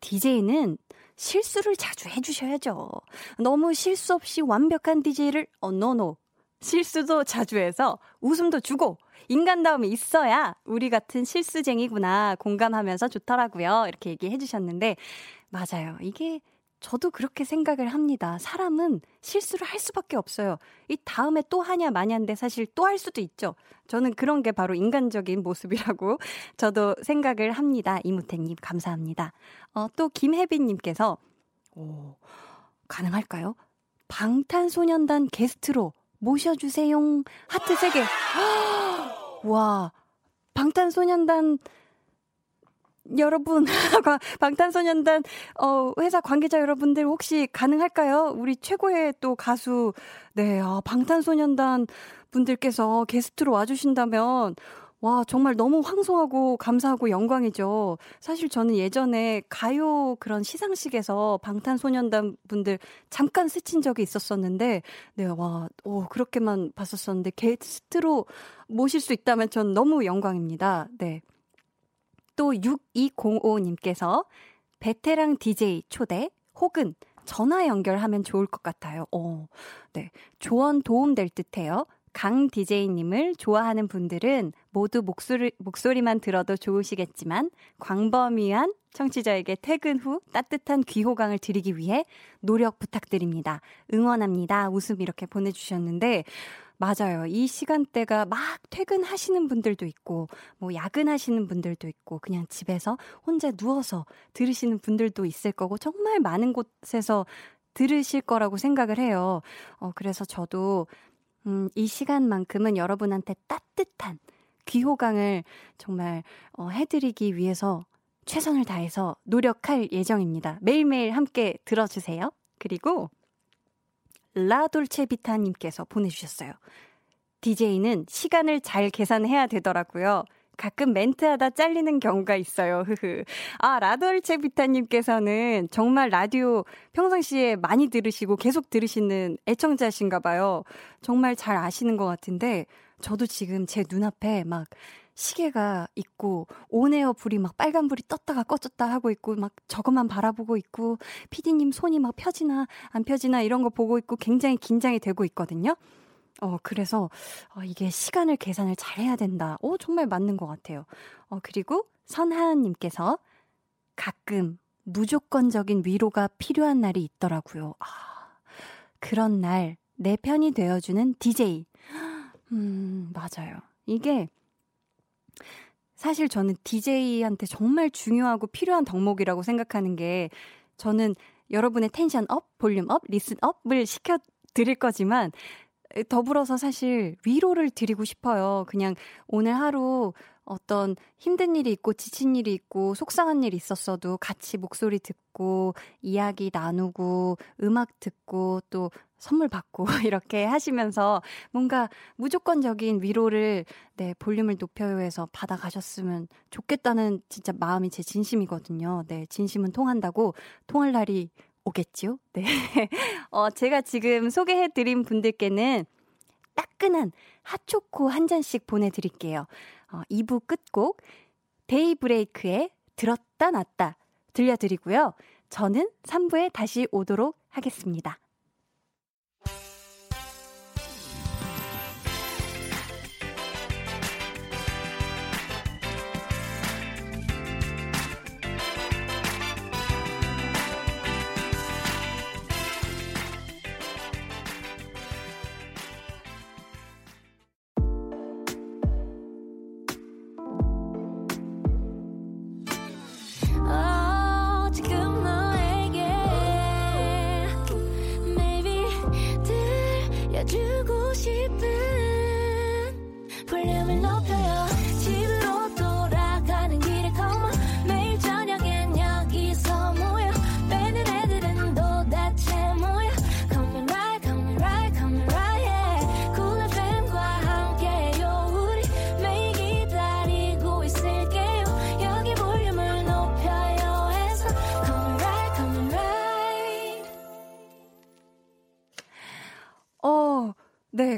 DJ는 실수를 자주 해주셔야죠. 너무 실수 없이 완벽한 DJ를 어 노노 실수도 자주 해서 웃음도 주고 인간다움이 있어야 우리 같은 실수쟁이구나 공감하면서 좋더라고요. 이렇게 얘기해 주셨는데 맞아요. 이게 저도 그렇게 생각을 합니다. 사람은 실수를 할 수밖에 없어요. 이 다음에 또 하냐 마냐인데 사실 또 할 수도 있죠. 저는 그런 게 바로 인간적인 모습이라고 저도 생각을 합니다. 이무태님 감사합니다. 어, 또 김혜빈님께서 오 가능할까요? 방탄소년단 게스트로 모셔주세요. 하트 3개. 와, 방탄소년단 여러분, 방탄소년단 어 회사 관계자 여러분들 혹시 가능할까요? 우리 최고의 또 가수 네, 어, 방탄소년단 분들께서 게스트로 와 주신다면 와, 정말 너무 황송하고 감사하고 영광이죠. 사실 저는 예전에 가요 그런 시상식에서 방탄소년단 분들 잠깐 스친 적이 있었었는데, 네, 와, 오, 그렇게만 봤었었는데, 게스트로 모실 수 있다면 전 너무 영광입니다. 네. 또 6205님께서 베테랑 DJ 초대 혹은 전화 연결하면 좋을 것 같아요. 어, 네. 조언 도움 될 듯해요. 강 DJ님을 좋아하는 분들은 모두 목소리, 목소리만 들어도 좋으시겠지만 광범위한 청취자에게 퇴근 후 따뜻한 귀호강을 드리기 위해 노력 부탁드립니다. 응원합니다. 웃음 이렇게 보내주셨는데, 맞아요. 이 시간대가 막 퇴근하시는 분들도 있고, 뭐 야근하시는 분들도 있고, 그냥 집에서 혼자 누워서 들으시는 분들도 있을 거고, 정말 많은 곳에서 들으실 거라고 생각을 해요. 어, 그래서 저도 음, 이 시간만큼은 여러분한테 따뜻한 귀호강을 정말 어, 해드리기 위해서 최선을 다해서 노력할 예정입니다. 매일매일 함께 들어주세요. 그리고 라돌체비타님께서 보내주셨어요. DJ는 시간을 잘 계산해야 되더라고요. 가끔 멘트하다 잘리는 경우가 있어요. 흐흐. 아, 라돌체 비타님께서는 정말 라디오 평상시에 많이 들으시고 계속 들으시는 애청자신가 봐요. 정말 잘 아시는 것 같은데, 저도 지금 제 눈앞에 막 시계가 있고, 온에어 불이 막 빨간 불이 떴다가 꺼졌다 하고 있고, 막 저것만 바라보고 있고, 피디님 손이 막 펴지나 안 펴지나 이런 거 보고 있고 굉장히 긴장이 되고 있거든요. 어, 그래서, 어, 이게 시간을 계산을 잘 해야 된다. 오, 정말 맞는 것 같아요. 어, 그리고 선하은님께서 가끔 무조건적인 위로가 필요한 날이 있더라고요. 아, 그런 날 내 편이 되어주는 DJ. 음, 맞아요. 이게 사실 저는 DJ한테 정말 중요하고 필요한 덕목이라고 생각하는 게 저는 여러분의 tension up, volume up, listen up을 시켜 드릴 거지만 더불어서 사실 위로를 드리고 싶어요. 그냥 오늘 하루 어떤 힘든 일이 있고 지친 일이 있고 속상한 일이 있었어도 같이 목소리 듣고 이야기 나누고 음악 듣고 또 선물 받고 이렇게 하시면서 뭔가 무조건적인 위로를 네, 볼륨을 높여요해서 받아가셨으면 좋겠다는 진짜 마음이 제 진심이거든요. 네, 진심은 통한다고 통할 날이 오겠죠? 네. 어, 제가 지금 소개해드린 분들께는 따끈한 핫초코 한 잔씩 보내드릴게요. 어, 2부 끝곡 데이브레이크의 들었다 놨다 들려드리고요. 저는 3부에 다시 오도록 하겠습니다.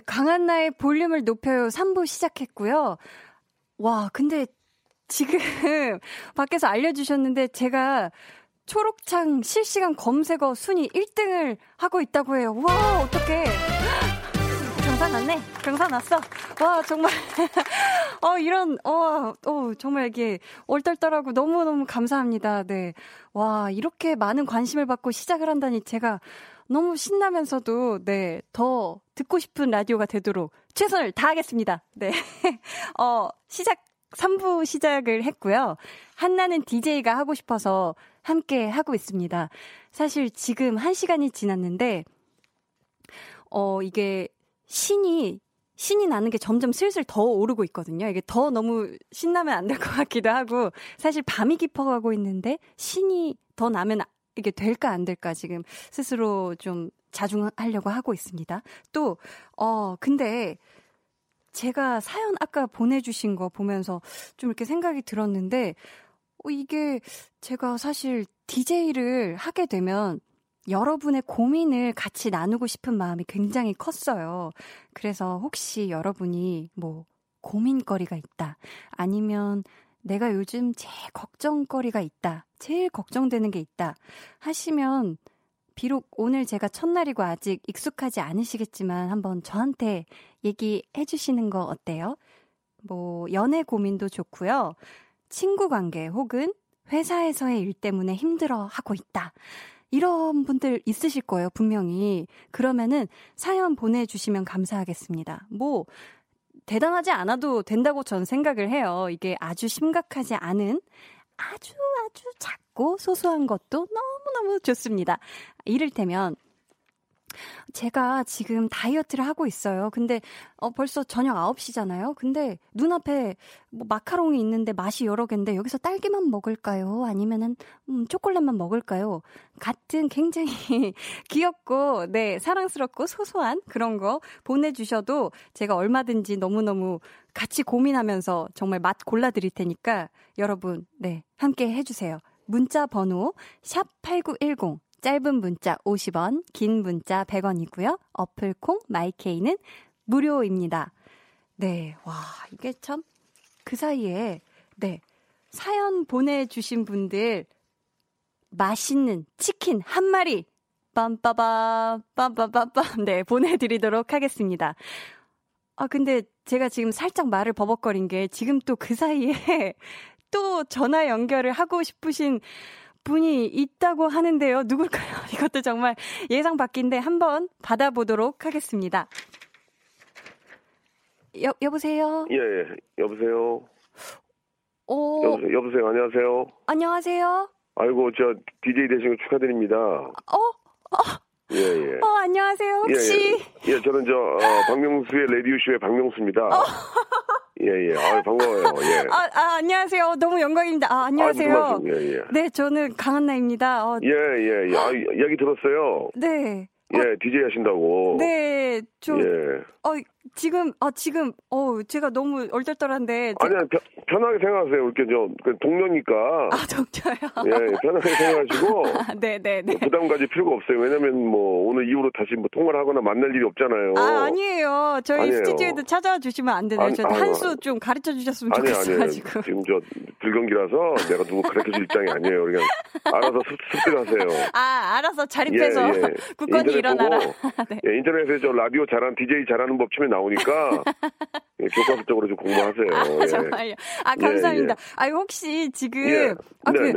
강한 나의 볼륨을 높여요 3부 시작했고요. 와, 근데 지금 밖에서 알려주셨는데 제가 초록창 실시간 검색어 순위 1등을 하고 있다고 해요. 와, 어떡해. 경사 났네. 경사 났어. 와, 정말. 어, 이런, 어, 어, 정말 이게 얼떨떨하고 너무너무 감사합니다. 네. 와, 이렇게 많은 관심을 받고 시작을 한다니 제가 너무 신나면서도, 네, 더 듣고 싶은 라디오가 되도록 최선을 다하겠습니다. 네. 어, 시작, 3부 시작을 했고요. 한나는 DJ가 하고 싶어서 함께 하고 있습니다. 사실 지금 1시간이 지났는데, 어, 이게 신이, 신이 나는 게 점점 슬슬 더 오르고 있거든요. 이게 더 너무 신나면 안 될 것 같기도 하고, 사실 밤이 깊어가고 있는데, 신이 더 나면 이게 될까 안 될까 지금 스스로 좀 자중하려고 하고 있습니다. 또, 어, 근데 제가 사연 아까 보내주신 거 보면서 좀 이렇게 생각이 들었는데, 어, 이게 제가 사실 DJ를 하게 되면 여러분의 고민을 같이 나누고 싶은 마음이 굉장히 컸어요. 그래서 혹시 여러분이 뭐 고민거리가 있다. 아니면 내가 요즘 제일 걱정거리가 있다. 제일 걱정되는 게 있다. 하시면 비록 오늘 제가 첫날이고 아직 익숙하지 않으시겠지만 한번 저한테 얘기해 주시는 거 어때요? 뭐 연애 고민도 좋고요. 친구 관계 혹은 회사에서의 일 때문에 힘들어 하고 있다. 이런 분들 있으실 거예요, 분명히. 그러면은 사연 보내주시면 감사하겠습니다. 뭐, 대단하지 않아도 된다고 전 생각을 해요. 이게 아주 심각하지 않은 아주 아주 작고 소소한 것도 너무너무 좋습니다. 이를테면 제가 지금 다이어트를 하고 있어요. 근데 어 벌써 저녁 9시잖아요. 근데 눈앞에 뭐 마카롱이 있는데 맛이 여러 개인데 여기서 딸기만 먹을까요? 아니면은 음 초콜릿만 먹을까요? 같은 굉장히 귀엽고 네, 사랑스럽고 소소한 그런 거 보내 주셔도 제가 얼마든지 너무너무 같이 고민하면서 정말 맛 골라 드릴 테니까 여러분 네, 함께 해 주세요. 문자 번호 샵 8910 짧은 문자 50원, 긴 문자 100원이고요. 어플 콩 마이케이는 무료입니다. 네. 와, 이게 참 그 사이에 네. 사연 보내 주신 분들 맛있는 치킨 한 마리 빰빠밤 빰빰빰빰 네, 보내 드리도록 하겠습니다. 아, 근데 제가 지금 살짝 말을 버벅거린 게 지금 또 그 사이에 또 전화 연결을 하고 싶으신 분이 있다고 하는데요. 누굴까요? 이것도 정말 예상 밖인데 한번 받아보도록 하겠습니다. 여, 여보세요? 예, 예. 여보세요? 어... 여보세요? 여보세요? 안녕하세요? 안녕하세요? 아이고, 저, DJ 되신 거 축하드립니다. 어? 어? 예, 예. 어, 안녕하세요. 혹시? 예, 예. 예 저는 저, 어, 박명수의 라디오쇼의 박명수입니다. 어. 예, 예. 아, 반가워요. 예. 아, 아, 안녕하세요. 너무 영광입니다. 아, 안녕하세요. 아, 예, 예. 네, 저는 강한나입니다. 어, 예, 예, 예. 아, 이야기 들었어요. 네. 예, 어, DJ 하신다고. 네, 좀. 예. 어, 지금, 아, 지금, 어, 제가 너무 얼떨떨한데. 아니야, 편, 편하게 생각하세요. 이렇게 저, 그 동료니까. 아, 동료요? 예, 편하게 생각하시고. 네, 네, 네. 부담 가질 필요가 없어요. 왜냐면 뭐, 오늘 이후로 다시 뭐 통화를 하거나 만날 일이 없잖아요. 아, 아니에요. 저희 아니에요. 스튜디오에도 찾아와 주시면 안 되나요? 저도 한수 좀 가르쳐 주셨으면 아니, 좋겠어가지고. 아니에요. 지금 저, 불경기라서 내가 누구 가르쳐 줄 입장이 아니에요. 그냥 알아서 습득하세요. 아, 알아서 자립해서 예, 예. 굳건히 일어나라. 네. 예, 인터넷에 저 라디오 잘하는, DJ 잘하는 법 치면 나 오니까. 예, 교과서 적으로 좀 공부하세요. 아, 예. 정말요. 아, 감사합니다. 예, 예. 아, 혹시 지금. 예. 아, 그.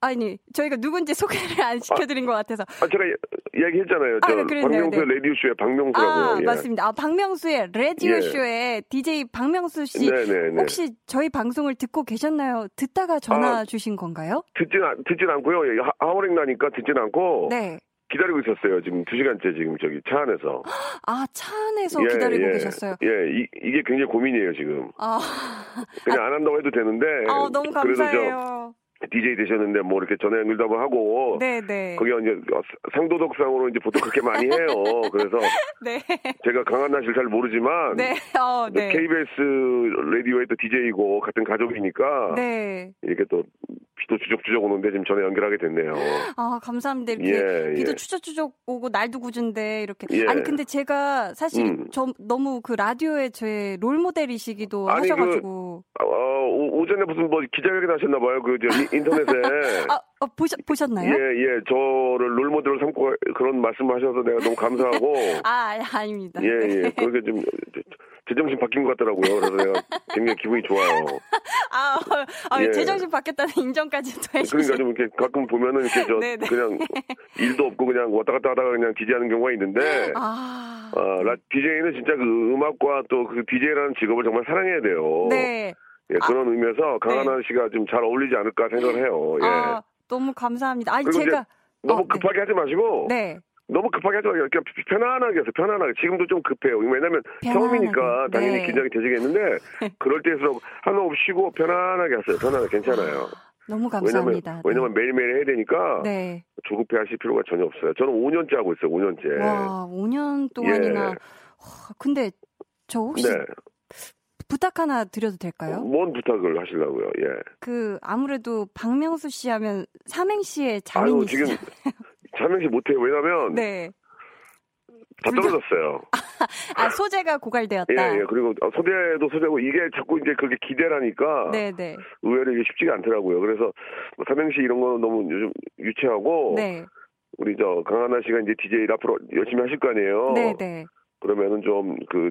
아니, 저희가 누군지 소개를 안 시켜드린 아, 것 같아서. 아, 제가 이야기했잖아요. 저 아, 박명수의 네. 라디오 쇼의 박명수라고. 아, 예. 맞습니다. 아, 박명수의 라디오쇼의 예. DJ 박명수 씨. 네네네. 혹시 저희 방송을 듣고 계셨나요? 듣다가 전화 아, 주신 건가요? 듣진, 듣진 않고요. 하워링 나니까 듣진 않고. 네. 기다리고 있었어요. 지금 두 시간째 지금 저기 차 안에서. 아, 차 안에서 예, 기다리고 예, 계셨어요? 예, 이, 이게 굉장히 고민이에요, 지금. 아. 그냥 안 한다고 해도 되는데. 아, 너무 감사해요. DJ 되셨는데 뭐 이렇게 전화 연결도 하고 네네. 거기 이제 상도덕상으로 이제 보통 그렇게 많이 해요. 그래서 네. 제가 강한나 씨를 잘 모르지만 네. 어, 네. KBS 라디오의 또 DJ이고 같은 가족이니까 네. 이렇게 또 비도 추적추적 오는데 지금 전화 연결하게 됐네요. 아 감사합니다. 이렇게 예, 비도 예. 추적추적 오고 날도 굳은데 이렇게 예. 아니 근데 제가 사실 음. 저 너무 그 라디오의 제 롤모델이시기도 아니, 그 하셔가지고 그, 어, 오전에 무슨 뭐 기자회견 하셨나 봐요. 그 인터넷에. 아, 어, 보셨, 보셨나요? 예, 예. 저를 롤모델로 삼고 그런 말씀을 하셔서 내가 너무 감사하고. 아, 아닙니다. 예, 예. 네. 그렇게 좀 제정신 바뀐 것 같더라고요. 그래서 내가 굉장히 기분이 좋아요. 아, 아 예. 제정신 바뀌었다는 인정까지 또 해주시고. 그러니까 좀 이렇게 가끔 보면은 이렇게 저 네네. 네. 그냥 일도 없고 그냥 왔다 갔다 하다가 그냥 디제이하는 경우가 있는데. 아. 어, 라, DJ는 진짜 그 음악과 또 그 DJ라는 직업을 정말 사랑해야 돼요. 네. 예, 그런 아, 의미에서 강하나 네. 씨가 좀 잘 어울리지 않을까 생각을 해요. 예. 아, 너무 감사합니다. 아니, 제가. 너무 어, 네. 급하게 네. 하지 마시고. 네. 너무 급하게 하지 말고 그냥 편안하게 해서 편안하게. 지금도 좀 급해요. 왜냐면 처음이니까 당연히 네. 긴장이 되시겠는데 그럴 때일수록 한호흡 쉬고 편안하게 하세요. 편안하게 괜찮아요. 너무 감사합니다. 왜냐면, 네. 매일매일 해야 되니까 네. 조급해 하실 필요가 전혀 없어요. 저는 5년째 하고 있어요. 5년째. 와, 5년 동안이나. 예. 와, 근데 저 혹시 네. 부탁 하나 드려도 될까요? 뭔 부탁을 하시려고요? 예. 그 아무래도 박명수 씨 하면 삼행시의 장인이시죠. 지금 삼행시 못해요. 왜냐면 네. 다 떨어졌어요. 아, 소재가 고갈되었다. 예, 예. 그리고 소재도 소재고 이게 자꾸 이제 그게 기대라니까. 네, 네. 의외로 이게 쉽지가 않더라고요. 그래서 뭐 삼행시 이런 거는 너무 요즘 유치하고. 네. 우리 저 강하나 씨가 이제 DJ 앞으로 열심히 하실 거 아니에요. 네, 네. 그러면은 좀 그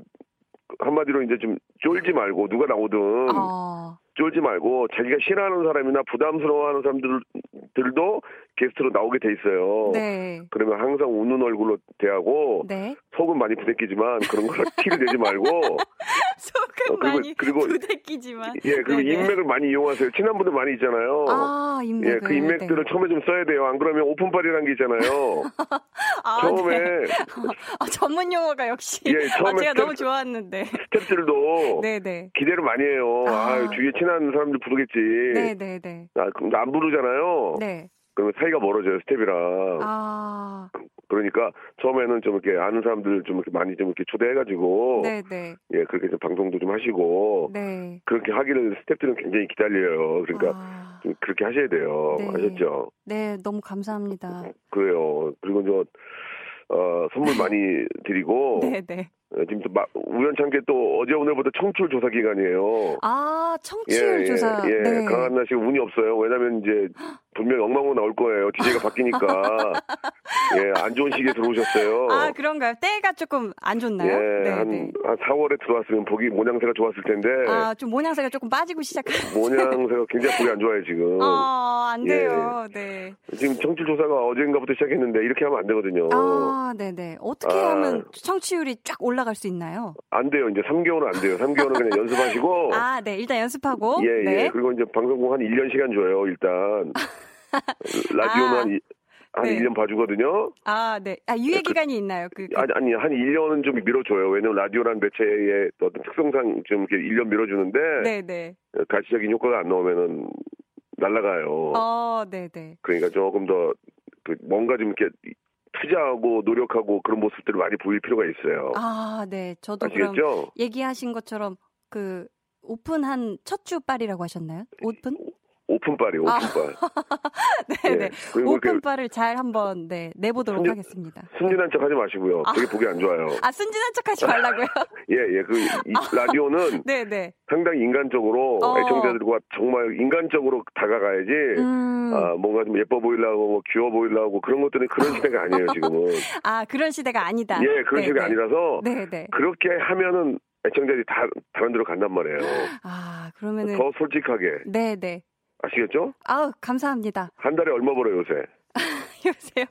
한마디로 이제 좀 쫄지 말고 누가 나오든 어. 쫄지 말고 자기가 싫어하는 사람이나 부담스러워하는 사람들도 게스트로 나오게 돼 있어요. 네. 그러면 항상 웃는 얼굴로 대하고 네. 속은 많이 부대끼지만 그런 걸 티를 내지 말고 속은 어, 그리고, 많이 그리고, 부대끼지만 예 그리고 네네. 인맥을 많이 이용하세요. 친한 분들 많이 있잖아요. 아 인맥 예, 그 인맥들을 네. 처음에 좀 써야 돼요. 안 그러면 오픈빨이라는 게 있잖아요. 아, 처음에 네. 아, 전문 용어가 역시 예, 처음에 아, 제가 스텝, 너무 좋았는데 스탭들도 네네. 기대를 많이 해요. 아, 아 주위에 친한 사람들 부르겠지. 네네네. 아, 안 부르잖아요. 네. 그러면 사이가 멀어져요 스텝이랑. 아. 그러니까 처음에는 좀 이렇게 아는 사람들 좀 이렇게 많이 좀 이렇게 초대해가지고. 네네. 예 그렇게 좀 방송도 좀 하시고. 네. 그렇게 하기를 스텝들은 굉장히 기다려요. 그러니까 아. 좀 그렇게 하셔야 돼요. 네. 아셨죠? 네 너무 감사합니다. 그래요. 그리고 저 어, 선물 많이 드리고. 네네. 예, 지금 또 마, 우연찮게 또 어제 오늘부터 청출 조사 기간이에요. 아, 청취율 예, 조사. 예, 예. 네. 강한나 씨가 운이 없어요. 왜냐면 이제 분명히 엉망으로 나올 거예요. DJ가 바뀌니까. 예, 안 좋은 시기에 들어오셨어요. 아, 그런가요? 때가 조금 안 좋나요? 예, 네, 한, 네. 한 4월에 들어왔으면 보기 모양새가 좋았을 텐데. 아, 좀 모양새가 조금 빠지고 시작한. 모양새가 굉장히 보기 안 좋아요, 지금. 아, 안 돼요. 예. 네. 지금 청취 조사가 어젠가부터 시작했는데 이렇게 하면 안 되거든요. 아, 네네. 어떻게 아, 하면 청취율이 쫙 올라갈 수 있나요? 안 돼요. 이제 3개월은 안 돼요. 3개월은 그냥 연습하시고. 아, 네. 일단 연습하고. 예, 네. 예. 그리고 이제 방송국 한 1년 시간 줘요, 일단. 라디오는 아. 한한 네. 1년 봐주거든요. 아, 네. 아, 유예 그 기간이 그, 있나요? 그, 그... 아니, 아니, 한 1년은 좀 밀어줘요. 왜냐면 라디오란 매체의 어떤 특성상 좀 이렇게 1년 밀어주는데. 네네. 네. 가시적인 효과가 안 나오면은 날라가요. 어, 네네. 네. 그러니까 조금 더, 그 뭔가 좀 이렇게 투자하고 노력하고 그런 모습들을 많이 보일 필요가 있어요. 아, 네. 저도 아시겠죠? 그럼 얘기하신 것처럼 그 오픈한 첫 주 빨이라고 하셨나요? 오픈? 오픈빨이 아. 오픈빨. 네네. 네. 네. 오픈빨을 잘 한번 네 내보도록 순진, 하겠습니다. 순진한 척 하지 마시고요. 되게 보기 안 좋아요. 아 순진한 척 하지 말라고요? 예, 예. 그 아. 라디오는 네네. 상당히 인간적으로 어. 애청자들과 정말 인간적으로 다가가야지 음. 아, 뭔가 좀 예뻐 보이려고 뭐 귀여워 보이려고 그런 것들은 그런 시대가 아니에요, 지금은. 아, 그런 시대가 아니다. 예, 그런 네네. 시대가 아니라서 네네. 그렇게 하면은 애청자들이 다 다른 데로 간단 말이에요. 아, 그러면은 더 솔직하게. 네, 네. 아시겠죠? 아우, 감사합니다. 한 달에 얼마 벌어요, 요새? 요새요?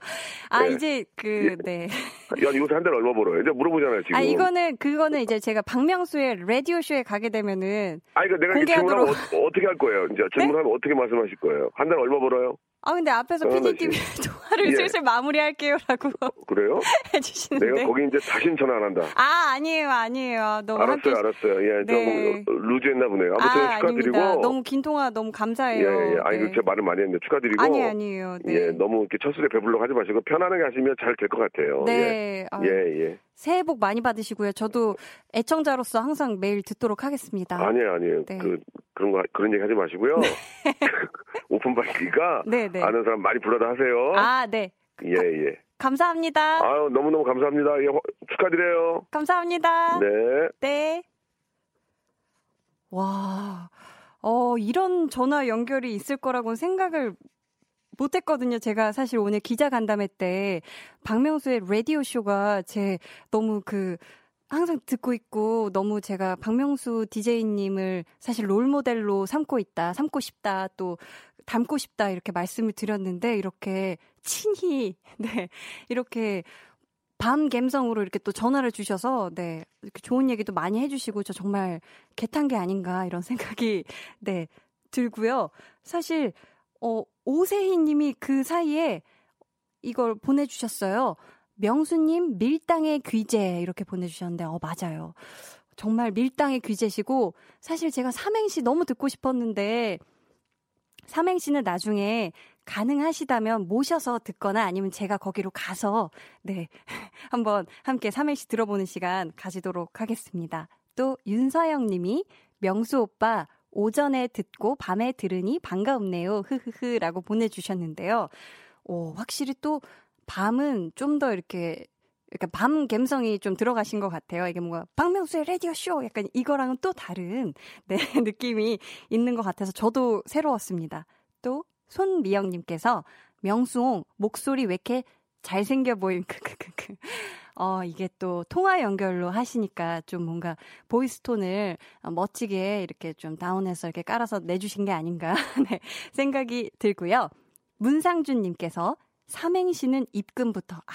아, 네. 이제 그, 예. 네. 야, 요새 한 달에 얼마 벌어요? 이제 물어보잖아요, 지금. 아, 이거는, 그거는 이제 제가 박명수의 라디오쇼에 가게 되면은. 아, 그러니까 내가 공개하도록... 질문하면 어, 떻게 할 거예요? 이제 질문하면 네? 어떻게 말씀하실 거예요? 한 달에 얼마 벌어요? 아 근데 앞에서 PD님이 통화를 예. 슬슬 마무리할게요라고 그래요? 해주시는데 내가 거기 이제 다시는 전화 안 한다. 아 아니에요 아니에요 너무 알았어요 함께... 알았어요 예 네. 좀 루즈했나 보네요. 아무튼 아, 축하드리고 아닙니다. 너무 긴 통화 너무 감사해요. 예예 예. 아니 네. 제가 말을 많이 했는데 축하드리고 아니 아니에요. 네. 예 너무 이렇게 첫술에 배불러 하지 마시고 편안하게 하시면 잘 될 것 같아요. 네 예. 예, 예. 새해 복 많이 받으시고요. 저도 애청자로서 항상 매일 듣도록 하겠습니다. 아니에요, 아니에요. 네. 그, 그런 거, 그런 얘기 하지 마시고요. 네. 오픈 바이가 네, 네. 아는 사람 많이 불러다 하세요. 아, 네. 예, 예. 감사합니다. 아유, 너무너무 감사합니다. 예, 축하드려요. 감사합니다. 네. 네. 와, 어, 이런 전화 연결이 있을 거라고는 생각을 못했거든요. 제가 사실 오늘 기자 간담회 때 박명수의 라디오 쇼가 제 너무 그 항상 듣고 있고 너무 제가 박명수 DJ님을 사실 롤 모델로 삼고 있다, 삼고 싶다, 또 닮고 싶다 이렇게 말씀을 드렸는데 이렇게 친히 네 이렇게 밤 감성으로 이렇게 또 전화를 주셔서 네 이렇게 좋은 얘기도 많이 해주시고 저 정말 개탄 게 아닌가 이런 생각이 네 들고요. 사실 어, 오세희 님이 그 사이에 이걸 보내주셨어요. 명수님, 밀당의 귀재. 이렇게 보내주셨는데, 어, 맞아요. 정말 밀당의 귀재시고, 사실 제가 삼행시 너무 듣고 싶었는데, 삼행시는 나중에 가능하시다면 모셔서 듣거나 아니면 제가 거기로 가서, 네, 한번 함께 삼행시 들어보는 시간 가지도록 하겠습니다. 또 윤서영 님이 명수 오빠 오전에 듣고 밤에 들으니 반가웠네요. 흐흐흐라고 보내주셨는데요. 오, 확실히 또 밤은 좀 더 이렇게 그러니까 밤 감성이 좀 들어가신 것 같아요. 이게 뭔가 박명수의 라디오 쇼 약간 이거랑은 또 다른 네, 느낌이 있는 것 같아서 저도 새로웠습니다. 또 손미영님께서 명수홍 목소리 왜 이렇게 잘생겨 보임 크크크크 어, 이게 또 통화 연결로 하시니까 좀 뭔가 보이스톤을 어, 멋지게 이렇게 좀 다운해서 이렇게 깔아서 내주신 게 아닌가 네, 생각이 들고요. 문상준님께서 삼행시는 입금부터, 아,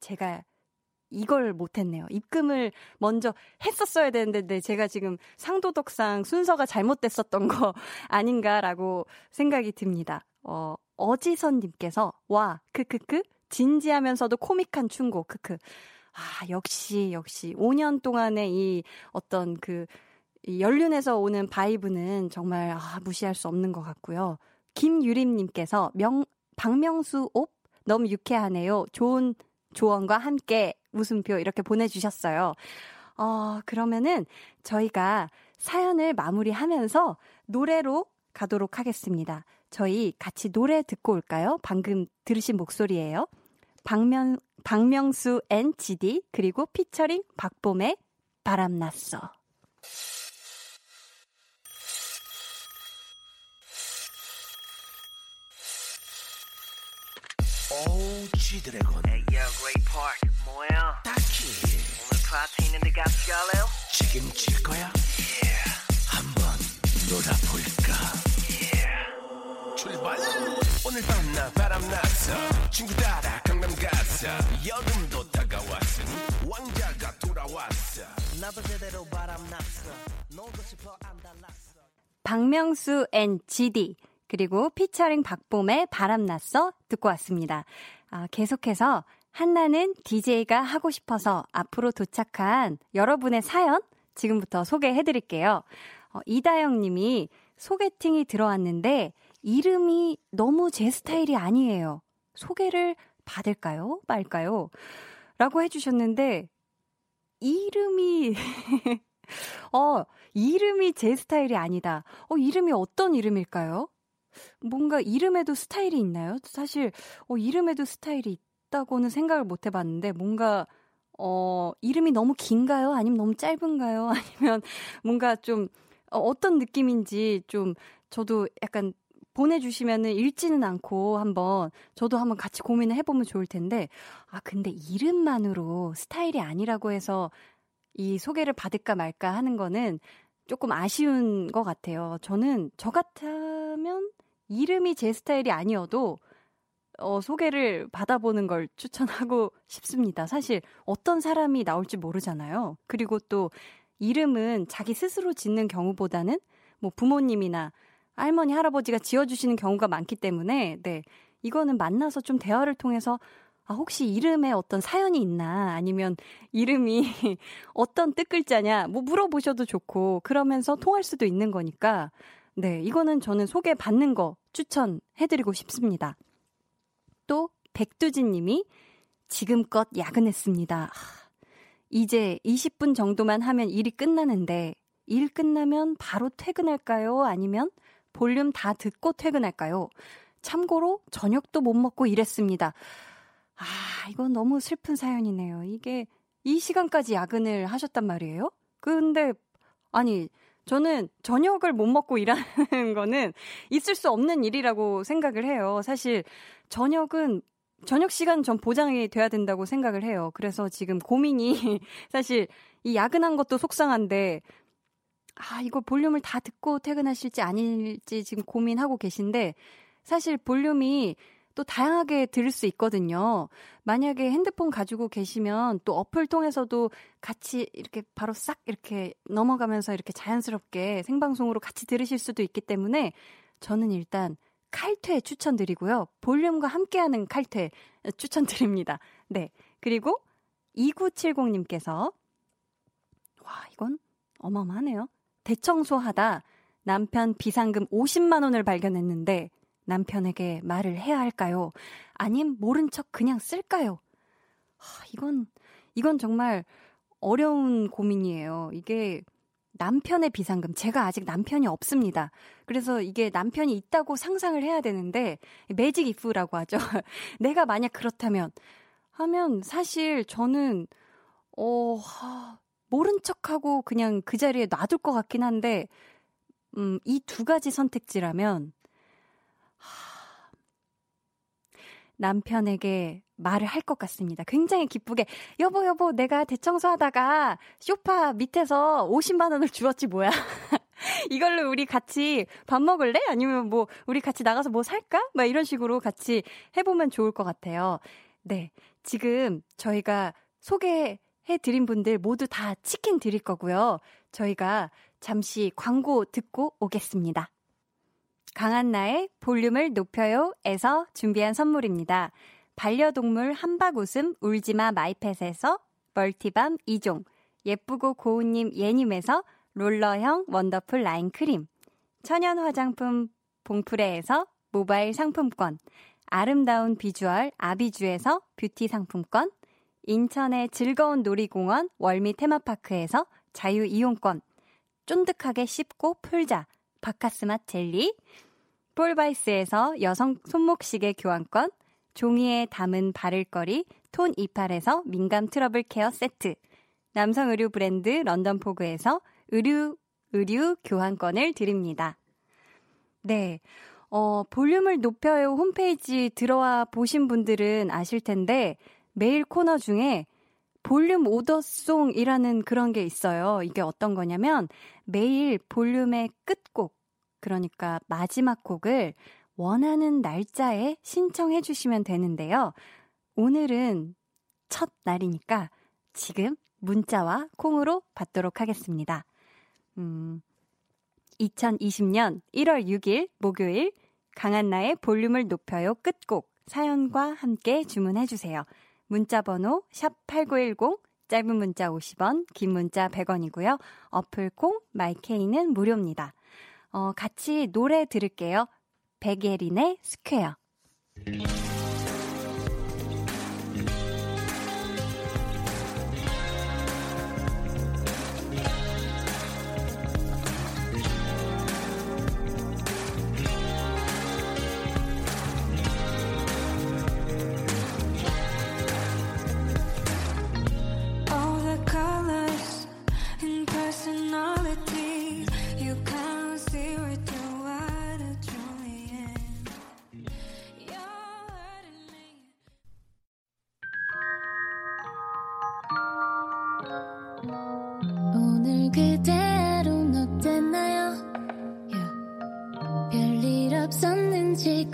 제가 이걸 못했네요. 입금을 먼저 했었어야 되는데, 네, 제가 지금 상도덕상 순서가 잘못됐었던 거 아닌가라고 생각이 듭니다. 어, 어지선님께서, 와, 크크크, 진지하면서도 코믹한 충고. 크크. 아, 역시 역시 5년 동안의 이 어떤 그이 연륜에서 오는 바이브는 정말 아, 무시할 수 없는 것 같고요. 김유림 님께서 명 박명수 옵 너무 유쾌하네요. 좋은 조언과 함께 웃음표 이렇게 보내 주셨어요. 어, 그러면은 저희가 사연을 마무리하면서 노래로 가도록 하겠습니다. 저희 같이 노래 듣고 올까요? 방금 들으신 목소리예요. 박명, 박명수 and GD 그리고 피처링 박봄의 바람났어. 오 G-Dragon Hey yo great park 뭐야 딱히 오늘 파티 있는데 같이 갈래요? 책임질 거야? Yeah 한번 놀아볼까? 출발. 오늘 밤 나 바람났어. 친구 따라 강남 갔어. 여름도 다가왔으니 왕자가 돌아왔어. 나도 제대로 바람났어. 놀고 싶어 안달 났어. 박명수 and GD 그리고 피처링 박봄의 바람났어 듣고 왔습니다. 아, 계속해서 한나는 DJ가 하고 싶어서 앞으로 도착한 여러분의 사연 지금부터 소개해 드릴게요. 어, 이다영 님이 소개팅이 들어왔는데 이름이 너무 제 스타일이 아니에요. 소개를 받을까요? 말까요? 라고 해주셨는데, 이름이, 어, 이름이 제 스타일이 아니다. 어, 이름이 어떤 이름일까요? 뭔가 이름에도 스타일이 있나요? 사실, 어, 이름에도 스타일이 있다고는 생각을 못 해봤는데, 뭔가, 어, 이름이 너무 긴가요? 아니면 너무 짧은가요? 아니면 뭔가 좀, 어, 어떤 느낌인지 좀, 저도 약간 보내주시면은 읽지는 않고 한번 저도 한번 같이 고민을 해보면 좋을 텐데 아 근데 이름만으로 스타일이 아니라고 해서 이 소개를 받을까 말까 하는 거는 조금 아쉬운 것 같아요. 저는 저 같으면 이름이 제 스타일이 아니어도 어, 소개를 받아보는 걸 추천하고 싶습니다. 사실 어떤 사람이 나올지 모르잖아요. 그리고 또 이름은 자기 스스로 짓는 경우보다는 뭐 부모님이나 할머니, 할아버지가 지어주시는 경우가 많기 때문에, 네. 이거는 만나서 좀 대화를 통해서, 아, 혹시 이름에 어떤 사연이 있나, 아니면 이름이 어떤 뜻글자냐, 뭐 물어보셔도 좋고, 그러면서 통할 수도 있는 거니까, 네. 이거는 저는 소개받는 거 추천해드리고 싶습니다. 또, 백두진 님이 지금껏 야근했습니다. 이제 20분 정도만 하면 일이 끝나는데, 일 끝나면 바로 퇴근할까요? 아니면 볼륨 다 듣고 퇴근할까요? 참고로 저녁도 못 먹고 일했습니다. 아, 이건 너무 슬픈 사연이네요. 이게 이 시간까지 야근을 하셨단 말이에요? 근데 아니 저는 저녁을 못 먹고 일하는 거는 있을 수 없는 일이라고 생각을 해요. 사실 저녁은 저녁 시간 전 보장이 돼야 된다고 생각을 해요. 그래서 지금 고민이 사실 이 야근한 것도 속상한데 아, 이거 볼륨을 다 듣고 퇴근하실지 아닐지 지금 고민하고 계신데, 사실 볼륨이 또 다양하게 들을 수 있거든요. 만약에 핸드폰 가지고 계시면 또 어플 통해서도 같이 이렇게 바로 싹 이렇게 넘어가면서 이렇게 자연스럽게 생방송으로 같이 들으실 수도 있기 때문에 저는 일단 칼퇴 추천드리고요. 볼륨과 함께하는 칼퇴 추천드립니다. 네. 그리고 2970님께서 와, 이건 어마어마하네요. 대청소하다 남편 비상금 50만 원을 발견했는데 남편에게 말을 해야 할까요? 아님 모른 척 그냥 쓸까요? 하, 이건 이건 정말 어려운 고민이에요. 이게 남편의 비상금 제가 아직 남편이 없습니다. 그래서 이게 남편이 있다고 상상을 해야 되는데 매직 이프라고 하죠. 내가 만약 그렇다면 하면 사실 저는 어 하, 모른 척하고 그냥 그 자리에 놔둘 것 같긴 한데, 음, 이 두 가지 선택지라면, 하, 남편에게 말을 할 것 같습니다. 굉장히 기쁘게, 여보, 여보, 내가 대청소하다가 쇼파 밑에서 50만 원을 주었지, 뭐야. 이걸로 우리 같이 밥 먹을래? 아니면 뭐, 우리 같이 나가서 뭐 살까? 막 이런 식으로 같이 해보면 좋을 것 같아요. 네. 지금 저희가 소개 해드린 분들 모두 다 치킨 드릴 거고요. 저희가 잠시 광고 듣고 오겠습니다. 강한나의 볼륨을 높여요에서 준비한 선물입니다. 반려동물 한박 웃음 울지마 마이펫에서 multi balm 2종, 예쁘고 고운님 예님에서 롤러형 원더풀 라인 크림, 천연 화장품 봉프레에서 모바일 상품권, 아름다운 비주얼 아비주에서 뷰티 상품권, 인천의 즐거운 놀이공원 월미 테마파크에서 자유 이용권, 쫀득하게 씹고 풀자 바카스맛 젤리, 폴바이스에서 여성 손목시계 교환권, 종이에 담은 바를거리 톤 이팔에서 민감 트러블 케어 세트, 남성 의류 브랜드 런던 포그에서 의류, 의류 교환권을 드립니다. 네. 어, 볼륨을 높여요 홈페이지 들어와 보신 분들은 아실 텐데, 매일 코너 중에 볼륨 오더송이라는 그런 게 있어요. 이게 어떤 거냐면 매일 볼륨의 끝곡, 그러니까 마지막 곡을 원하는 날짜에 신청해 주시면 되는데요. 오늘은 첫 날이니까 지금 문자와 콩으로 받도록 하겠습니다. 음, 2020년 1월 6일 목요일 강한나의 볼륨을 높여요 끝곡 사연과 함께 주문해 주세요. 문자 번호 샵8910 짧은 문자 50원, 긴 문자 100원이고요. 어플 콩 마이케이는 무료입니다. 어, 같이 노래 들을게요. 백예린의 Square.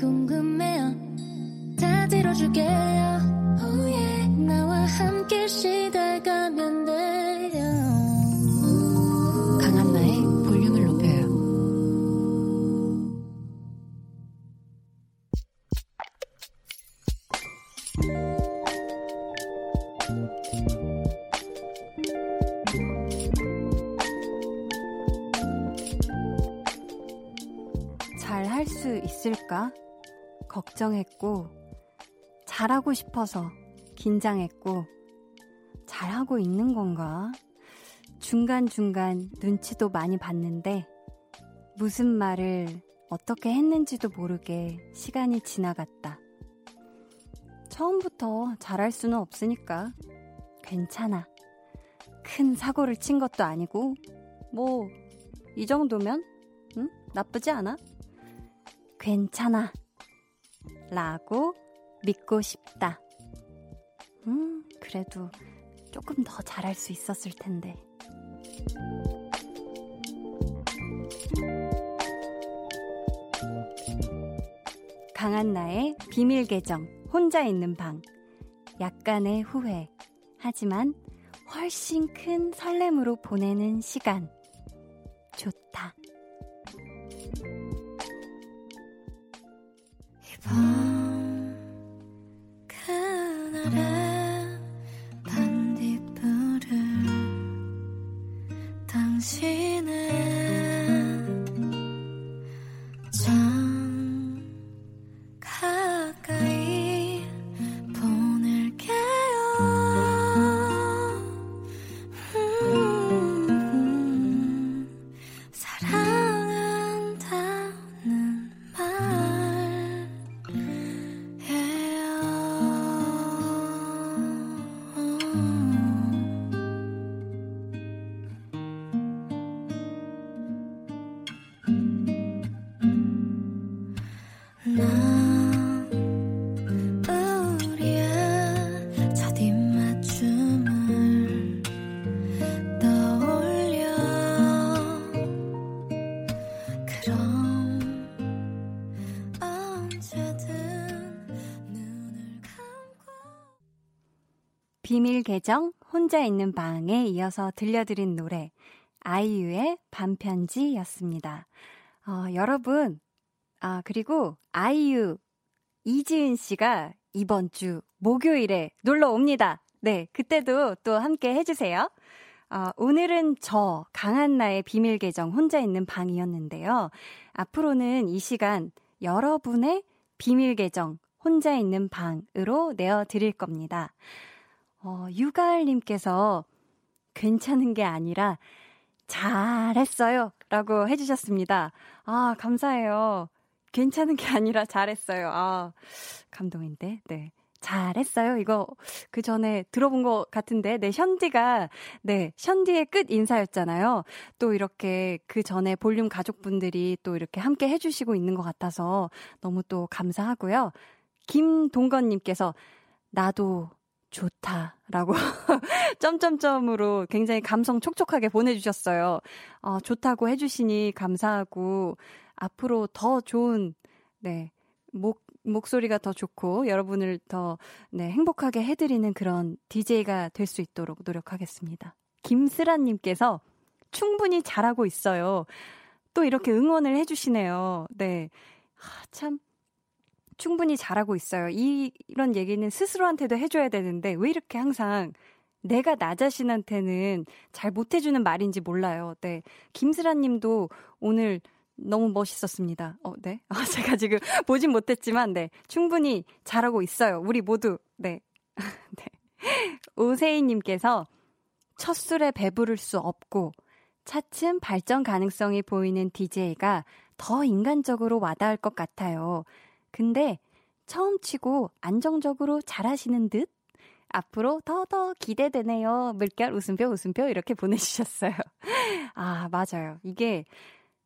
궁금해요. 다 들어줄게요. Oh yeah. 나와 함께 시달 있을까? 걱정했고, 잘하고 싶어서 긴장했고, 잘하고 있는 건가? 중간중간 눈치도 많이 봤는데, 무슨 말을 어떻게 했는지도 모르게 시간이 지나갔다. 처음부터 잘할 수는 없으니까 괜찮아. 큰 사고를 친 것도 아니고, 뭐, 이 정도면, 응? 나쁘지 않아? 괜찮아. 라고 믿고 싶다. 음, 그래도 조금 더 잘할 수 있었을 텐데. 강한 나의 비밀 계정, 혼자 있는 방. 약간의 후회. 하지만 훨씬 큰 설렘으로 보내는 시간. 밤 비밀 계정 혼자 있는 방에 이어서 들려드린 노래 아이유의 반편지였습니다. 어, 여러분 아 그리고 아이유 이지은 씨가 이번 주 목요일에 놀러 옵니다. 네, 그때도 또 함께 해주세요. 어, 오늘은 저 강한나의 비밀 계정 혼자 있는 방이었는데요. 앞으로는 이 시간 여러분의 비밀 계정 혼자 있는 방으로 내어 드릴 겁니다. 어, 유가을님께서 괜찮은 게 아니라 잘했어요. 라고 해주셨습니다. 아, 감사해요. 괜찮은 게 아니라 잘했어요. 아, 감동인데, 네. 잘했어요. 이거 그 전에 들어본 것 같은데, 네, 션디가, 네, 션디의 끝 인사였잖아요. 또 이렇게 그 전에 볼륨 가족분들이 또 이렇게 함께 해주시고 있는 것 같아서 너무 또 감사하고요. 김동건님께서, 나도 좋다라고 점점점으로 굉장히 감성 촉촉하게 보내주셨어요. 어, 좋다고 해주시니 감사하고 앞으로 더 좋은 네 목, 목소리가 더 좋고 여러분을 더 네, 행복하게 해드리는 그런 DJ가 될 수 있도록 노력하겠습니다. 김슬아님께서 충분히 잘하고 있어요. 또 이렇게 응원을 해주시네요. 네. 아, 참 충분히 잘하고 있어요. 이, 이런 얘기는 스스로한테도 해줘야 되는데 왜 이렇게 항상 내가 나 자신한테는 잘 못해주는 말인지 몰라요. 네. 김슬아 님도 오늘 너무 멋있었습니다. 어, 네. 아, 제가 지금 보진 못했지만, 네. 충분히 잘하고 있어요. 우리 모두. 네. 네. 오세희 님께서 첫 술에 배부를 수 없고 차츰 발전 가능성이 보이는 DJ가 더 인간적으로 와닿을 것 같아요. 근데 처음 치고 안정적으로 잘하시는 듯? 앞으로 더더 기대되네요. 물결 웃음표 웃음표 이렇게 보내주셨어요. 아, 맞아요. 이게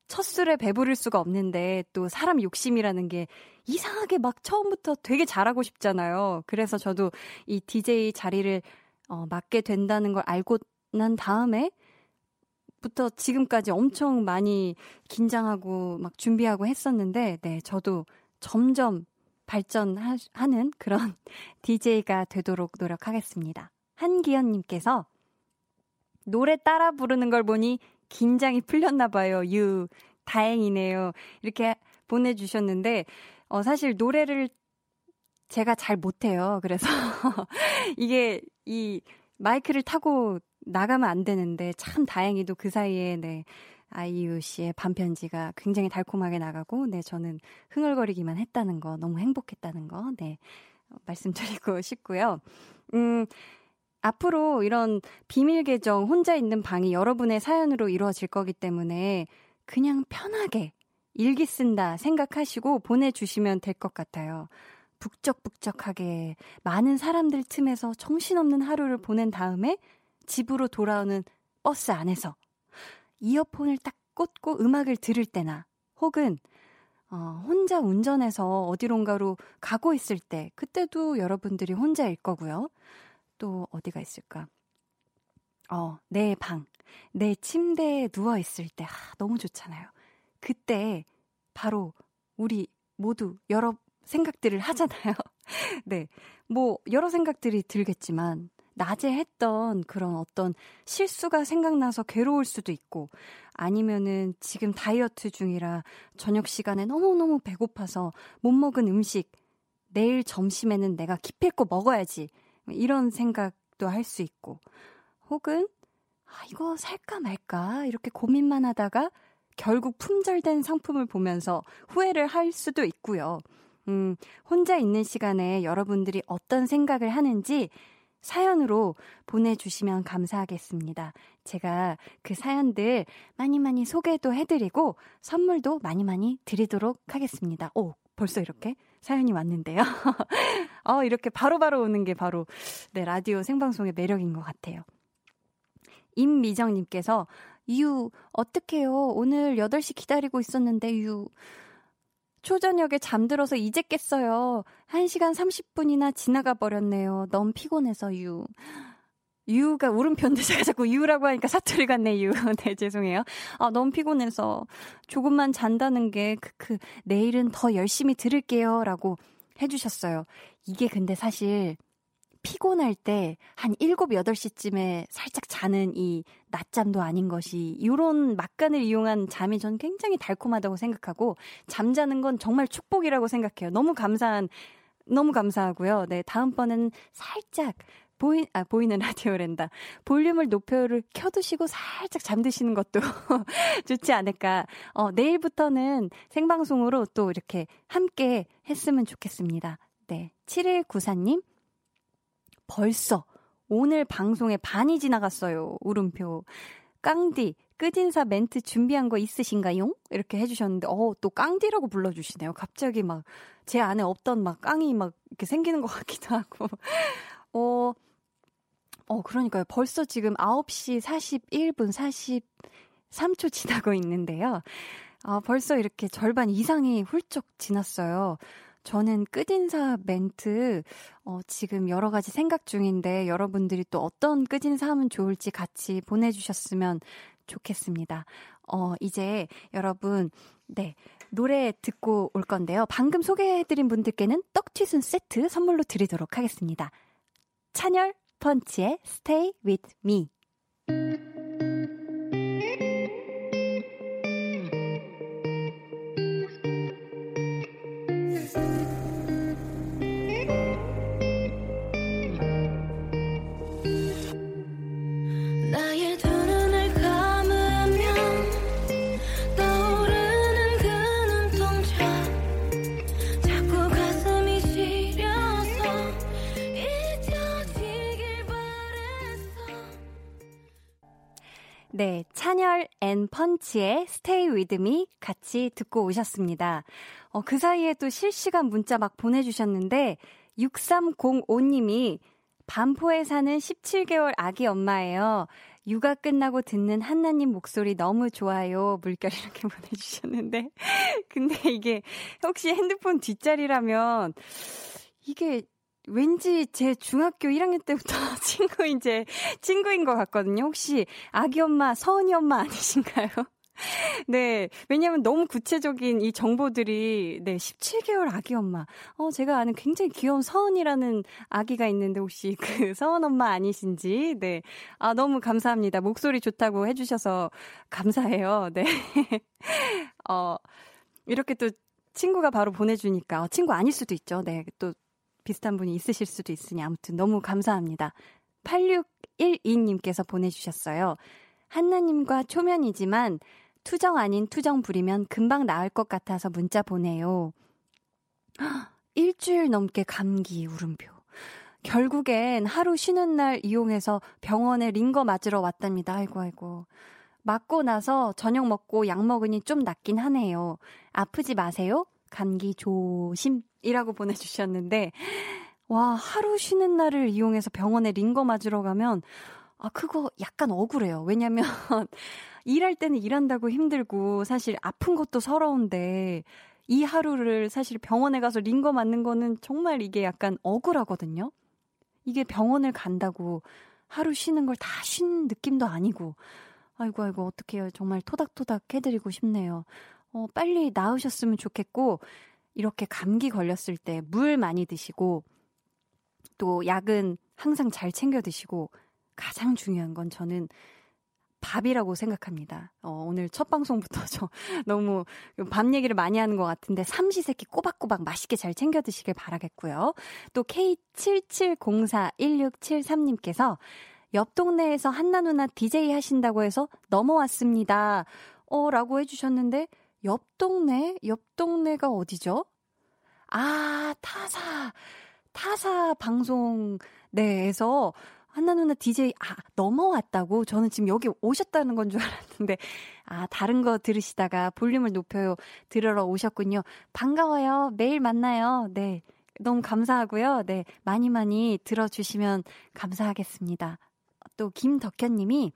첫 술에 배부를 수가 없는데 또 사람 욕심이라는 게 이상하게 막 처음부터 되게 잘하고 싶잖아요. 그래서 저도 이 DJ 자리를 어, 맡게 된다는 걸 알고 난 다음에 부터 지금까지 엄청 많이 긴장하고 막 준비하고 했었는데, 네, 저도 점점 발전하는 그런 DJ가 되도록 노력하겠습니다. 한기현님께서 노래 따라 부르는 걸 보니 긴장이 풀렸나 봐요. 유 다행이네요. 이렇게 보내주셨는데 어, 사실 노래를 제가 잘 못해요. 그래서 이게 이 마이크를 타고 나가면 안 되는데 참 다행히도 그 사이에 네 아이유 씨의 반편지가 굉장히 달콤하게 나가고, 네, 저는 흥얼거리기만 했다는 거, 너무 행복했다는 거, 네, 말씀드리고 싶고요. 음, 앞으로 이런 비밀 계정 혼자 있는 방이 여러분의 사연으로 이루어질 거기 때문에 그냥 편하게 일기 쓴다 생각하시고 보내주시면 될 것 같아요. 북적북적하게 많은 사람들 틈에서 정신없는 하루를 보낸 다음에 집으로 돌아오는 버스 안에서 이어폰을 딱 꽂고 음악을 들을 때나 혹은 어, 혼자 운전해서 어디론가로 가고 있을 때 그때도 여러분들이 혼자일 거고요. 또 어디가 있을까? 어, 내 방, 내 침대에 누워 있을 때 아, 너무 좋잖아요. 그때 바로 우리 모두 여러 생각들을 하잖아요. 네. 뭐 여러 생각들이 들겠지만 낮에 했던 그런 어떤 실수가 생각나서 괴로울 수도 있고 아니면은 지금 다이어트 중이라 저녁 시간에 너무너무 배고파서 못 먹은 음식 내일 점심에는 내가 기필코 먹어야지 이런 생각도 할 수 있고 혹은 아 이거 살까 말까 이렇게 고민만 하다가 결국 품절된 상품을 보면서 후회를 할 수도 있고요. 음, 혼자 있는 시간에 여러분들이 어떤 생각을 하는지 사연으로 보내주시면 감사하겠습니다. 제가 그 사연들 많이 많이 소개도 해드리고 선물도 많이 많이 드리도록 하겠습니다. 오, 벌써 이렇게 사연이 왔는데요. 어, 이렇게 바로바로 바로 오는 게 바로 네, 라디오 생방송의 매력인 것 같아요. 임미정님께서 유, 어떡해요. 오늘 8시 기다리고 있었는데, 유. 초저녁에 잠들어서 이제 깼어요. 1시간 30분이나 지나가 버렸네요. 너무 피곤해서 유. 유가 울음표인데 제가 자꾸 유라고 하니까 사투리 같네, 유. 네, 죄송해요. 아, 너무 피곤해서 조금만 잔다는 게, 그, 그, 내일은 더 열심히 들을게요. 라고 해주셨어요. 이게 근데 사실 피곤할 때 한 7, 8시쯤에 살짝 자는 이 낮잠도 아닌 것이 요런 막간을 이용한 잠이 전 굉장히 달콤하다고 생각하고 잠자는 건 정말 축복이라고 생각해요. 너무 감사한 너무 감사하고요. 네, 다음번은 살짝 보이, 아, 보이는 라디오랜다. 볼륨을 높여를 켜두시고 살짝 잠드시는 것도 좋지 않을까. 어, 내일부터는 생방송으로 또 이렇게 함께 했으면 좋겠습니다. 네. 7194님, 벌써 오늘 방송에 반이 지나갔어요. 울음표. 깡디, 끝인사 멘트 준비한 거 있으신가요? 이렇게 해주셨는데, 어, 또 깡디라고 불러주시네요. 갑자기 막, 제 안에 없던 막 깡이 막 이렇게 생기는 것 같기도 하고. 어, 어, 그러니까요. 벌써 지금 9시 41분 43초 지나고 있는데요. 아, 벌써 이렇게 절반 이상이 훌쩍 지났어요. 저는 끝인사 멘트, 어, 지금 여러 가지 생각 중인데 여러분들이 또 어떤 끝인사 하면 좋을지 같이 보내주셨으면 좋겠습니다. 어, 이제 여러분, 네. 노래 듣고 올 건데요. 방금 소개해드린 분들께는 떡튀순 세트 선물로 드리도록 하겠습니다. 찬열 펀치의 Stay With Me. 네, 찬열 and 펀치의 Stay With Me 같이 듣고 오셨습니다. 어, 그 사이에 또 실시간 문자 막 보내주셨는데, 6305님이 반포에 사는 17개월 아기 엄마예요. 육아 끝나고 듣는 한나님 목소리 너무 좋아요. 물결 이렇게 보내주셨는데. 근데 이게 혹시 핸드폰 뒷자리라면 이게 왠지 제 중학교 1학년 때부터 친구인 제 친구인 것 같거든요. 혹시 아기 엄마 서은이 엄마 아니신가요? 네. 왜냐면 너무 구체적인 이 정보들이, 네, 17개월 아기 엄마. 어, 제가 아는 굉장히 귀여운 서은이라는 아기가 있는데 혹시 그 서은 엄마 아니신지, 네. 아, 너무 감사합니다. 목소리 좋다고 해주셔서 감사해요. 네. 어, 이렇게 또 친구가 바로 보내주니까, 어, 친구 아닐 수도 있죠. 네. 또 비슷한 분이 있으실 수도 있으니 아무튼 너무 감사합니다. 8612님께서 보내주셨어요. 한나님과 초면이지만 투정 아닌 투정 부리면 금방 나을 것 같아서 문자 보내요. 일주일 넘게 감기 울음표. 결국엔 하루 쉬는 날 이용해서 병원에 링거 맞으러 왔답니다. 아이고, 아이고. 맞고 나서 저녁 먹고 약 먹으니 좀 낫긴 하네요. 아프지 마세요. 감기 조심 이라고 보내주셨는데, 와, 하루 쉬는 날을 이용해서 병원에 링거 맞으러 가면, 아, 그거 약간 억울해요. 왜냐면, 일할 때는 일한다고 힘들고 사실 아픈 것도 서러운데 이 하루를 사실 병원에 가서 링거 맞는 거는 정말 이게 약간 억울하거든요. 이게 병원을 간다고 하루 쉬는 걸 다 쉰 느낌도 아니고 아이고 아이고 어떡해요. 정말 토닥토닥 해드리고 싶네요. 어, 빨리 나으셨으면 좋겠고 이렇게 감기 걸렸을 때 물 많이 드시고 또 약은 항상 잘 챙겨 드시고 가장 중요한 건 저는 밥이라고 생각합니다. 어, 오늘 첫 방송부터 저 너무 밥 얘기를 많이 하는 것 같은데 삼시세끼 꼬박꼬박 맛있게 잘 챙겨 드시길 바라겠고요. 또 K77041673님께서 옆 동네에서 한나 누나 DJ 하신다고 해서 넘어왔습니다. 어, 라고 해주셨는데, 옆 동네? 옆 동네가 어디죠? 아, 타사. 타사 방송 내에서 한나 누나 DJ 아 넘어왔다고 저는 지금 여기 오셨다는 건 줄 알았는데 아 다른 거 들으시다가 볼륨을 높여요 들으러 오셨군요. 반가워요. 매일 만나요. 네. 너무 감사하고요. 네. 많이 많이 들어주시면 감사하겠습니다. 또 김덕현 님이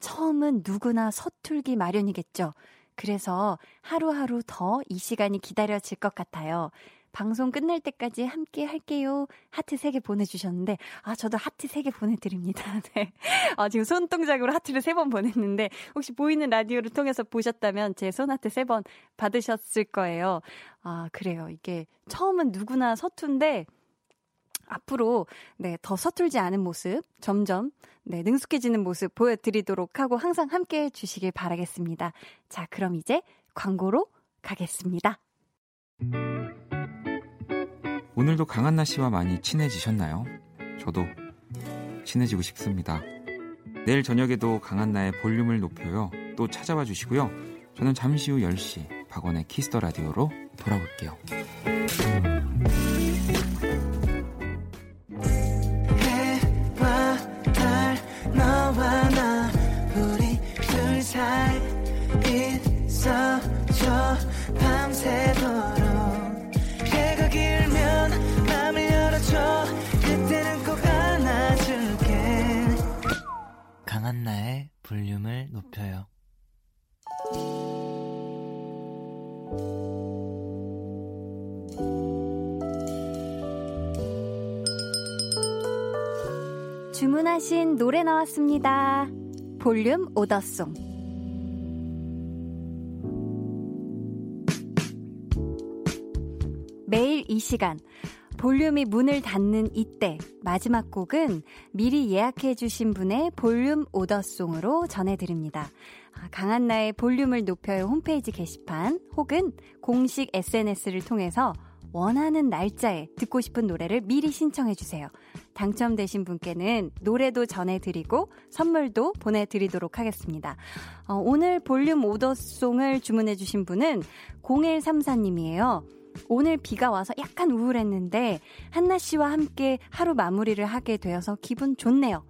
처음은 누구나 서툴기 마련이겠죠. 그래서 하루하루 더 이 시간이 기다려질 것 같아요. 방송 끝날 때까지 함께 할게요. 하트 3개 보내주셨는데, 아, 저도 하트 3개 보내드립니다. 네. 아, 지금 손동작으로 하트를 3번 보냈는데, 혹시 보이는 라디오를 통해서 보셨다면 제 손하트 3번 받으셨을 거예요. 아, 그래요. 이게 처음은 누구나 서툰데, 앞으로 네, 더 서툴지 않은 모습 점점 네, 능숙해지는 모습 보여드리도록 하고 항상 함께 해 주시길 바라겠습니다. 자, 그럼 이제 광고로 가겠습니다. 오늘도 강한나 씨와 많이 친해지셨나요? 저도 친해지고 싶습니다. 내일 저녁에도 강한나의 볼륨을 높여요. 또 찾아와 주시고요. 저는 잠시 후 10시 박원의 키스터 라디오로 돌아올게요. 한나의 볼륨을 높여요. 주문하신 노래 나왔습니다. 볼륨 오더송. 매일 이 시간 볼륨이 문을 닫는 이때 마지막 곡은 미리 예약해 주신 분의 볼륨 오더송으로 전해드립니다. 아, 강한나의 볼륨을 높여요 홈페이지 게시판 혹은 공식 SNS를 통해서 원하는 날짜에 듣고 싶은 노래를 미리 신청해 주세요. 당첨되신 분께는 노래도 전해드리고 선물도 보내드리도록 하겠습니다. 어, 오늘 볼륨 오더송을 주문해 주신 분은 0134님이에요. 오늘 비가 와서 약간 우울했는데 한나 씨와 함께 하루 마무리를 하게 되어서 기분 좋네요.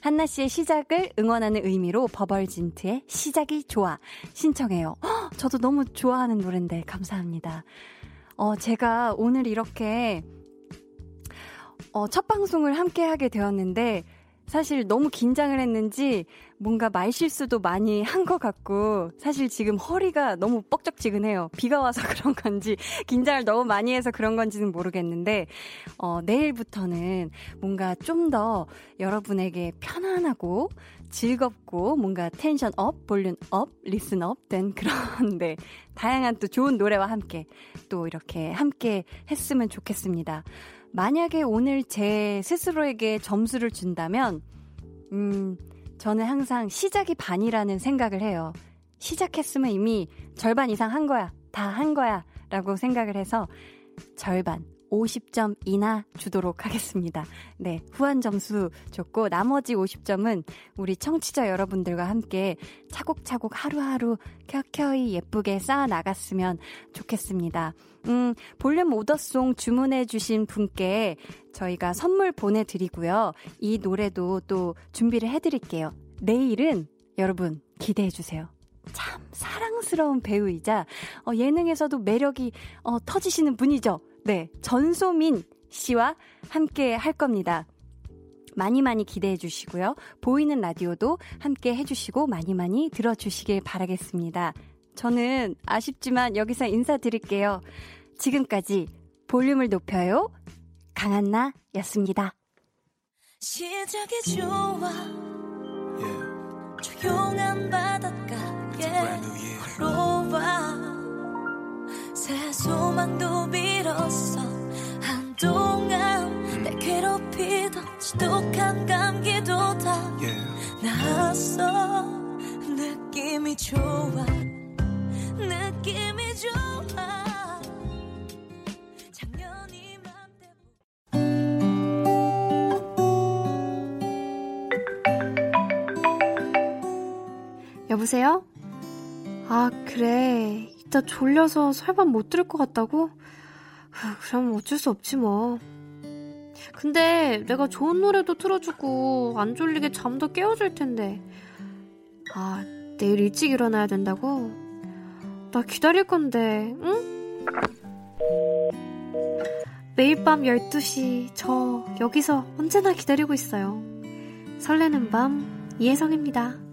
한나 씨의 시작을 응원하는 의미로 버벌진트의 시작이 좋아 신청해요. 허, 저도 너무 좋아하는 노래인데 감사합니다. 어, 제가 오늘 이렇게 어, 첫 방송을 함께 하게 되었는데 사실 너무 긴장을 했는지 뭔가 말 실수도 많이 한 것 같고 사실 지금 허리가 너무 뻑적지근해요. 비가 와서 그런 건지 긴장을 너무 많이 해서 그런 건지는 모르겠는데 어, 내일부터는 뭔가 좀 더 여러분에게 편안하고 즐겁고 뭔가 tension up, volume up, listen up된 그런 네 다양한 또 좋은 노래와 함께 또 이렇게 함께 했으면 좋겠습니다. 만약에 오늘 제 스스로에게 점수를 준다면, 음, 저는 항상 시작이 반이라는 생각을 해요. 시작했으면 이미 절반 이상 한 거야. 다 한 거야. 라고 생각을 해서 절반, 50점 이나 주도록 하겠습니다. 네, 후한 점수 줬고 나머지 50점은 우리 청취자 여러분들과 함께 차곡차곡 하루하루 켜켜이 예쁘게 쌓아 나갔으면 좋겠습니다. 음, 볼륨 오더송 주문해 주신 분께 저희가 선물 보내 드리고요. 이 노래도 또 준비를 해 드릴게요. 내일은 여러분 기대해 주세요. 참 사랑스러운 배우이자 어, 예능에서도 매력이 어, 터지시는 분이죠. 네, 전소민 씨와 함께 할 겁니다. 많이 많이 기대해 주시고요. 보이는 라디오도 함께 해 주시고 많이 많이 들어주시길 바라겠습니다. 저는 아쉽지만 여기서 인사드릴게요. 지금까지 볼륨을 높여요. 강한나 였습니다. 시작이 좋아. Yeah. 조용한 바닷가에 걸어와. 새 소망도 빌었어. 한동안 내 괴롭히던 지독한 감기도 다 나았어. 느낌이 좋아. 느낌이 좋아. 작년이 여보세요? 아, 그래. 진짜 졸려서 설밤 못 들을 것 같다고? 그럼 어쩔 수 없지 뭐. 근데 내가 좋은 노래도 틀어주고 안 졸리게 잠도 깨워줄 텐데. 아, 내일 일찍 일어나야 된다고? 나 기다릴 건데, 응? 매일 밤 12시 저 여기서 언제나 기다리고 있어요. 설레는 밤 이혜성입니다.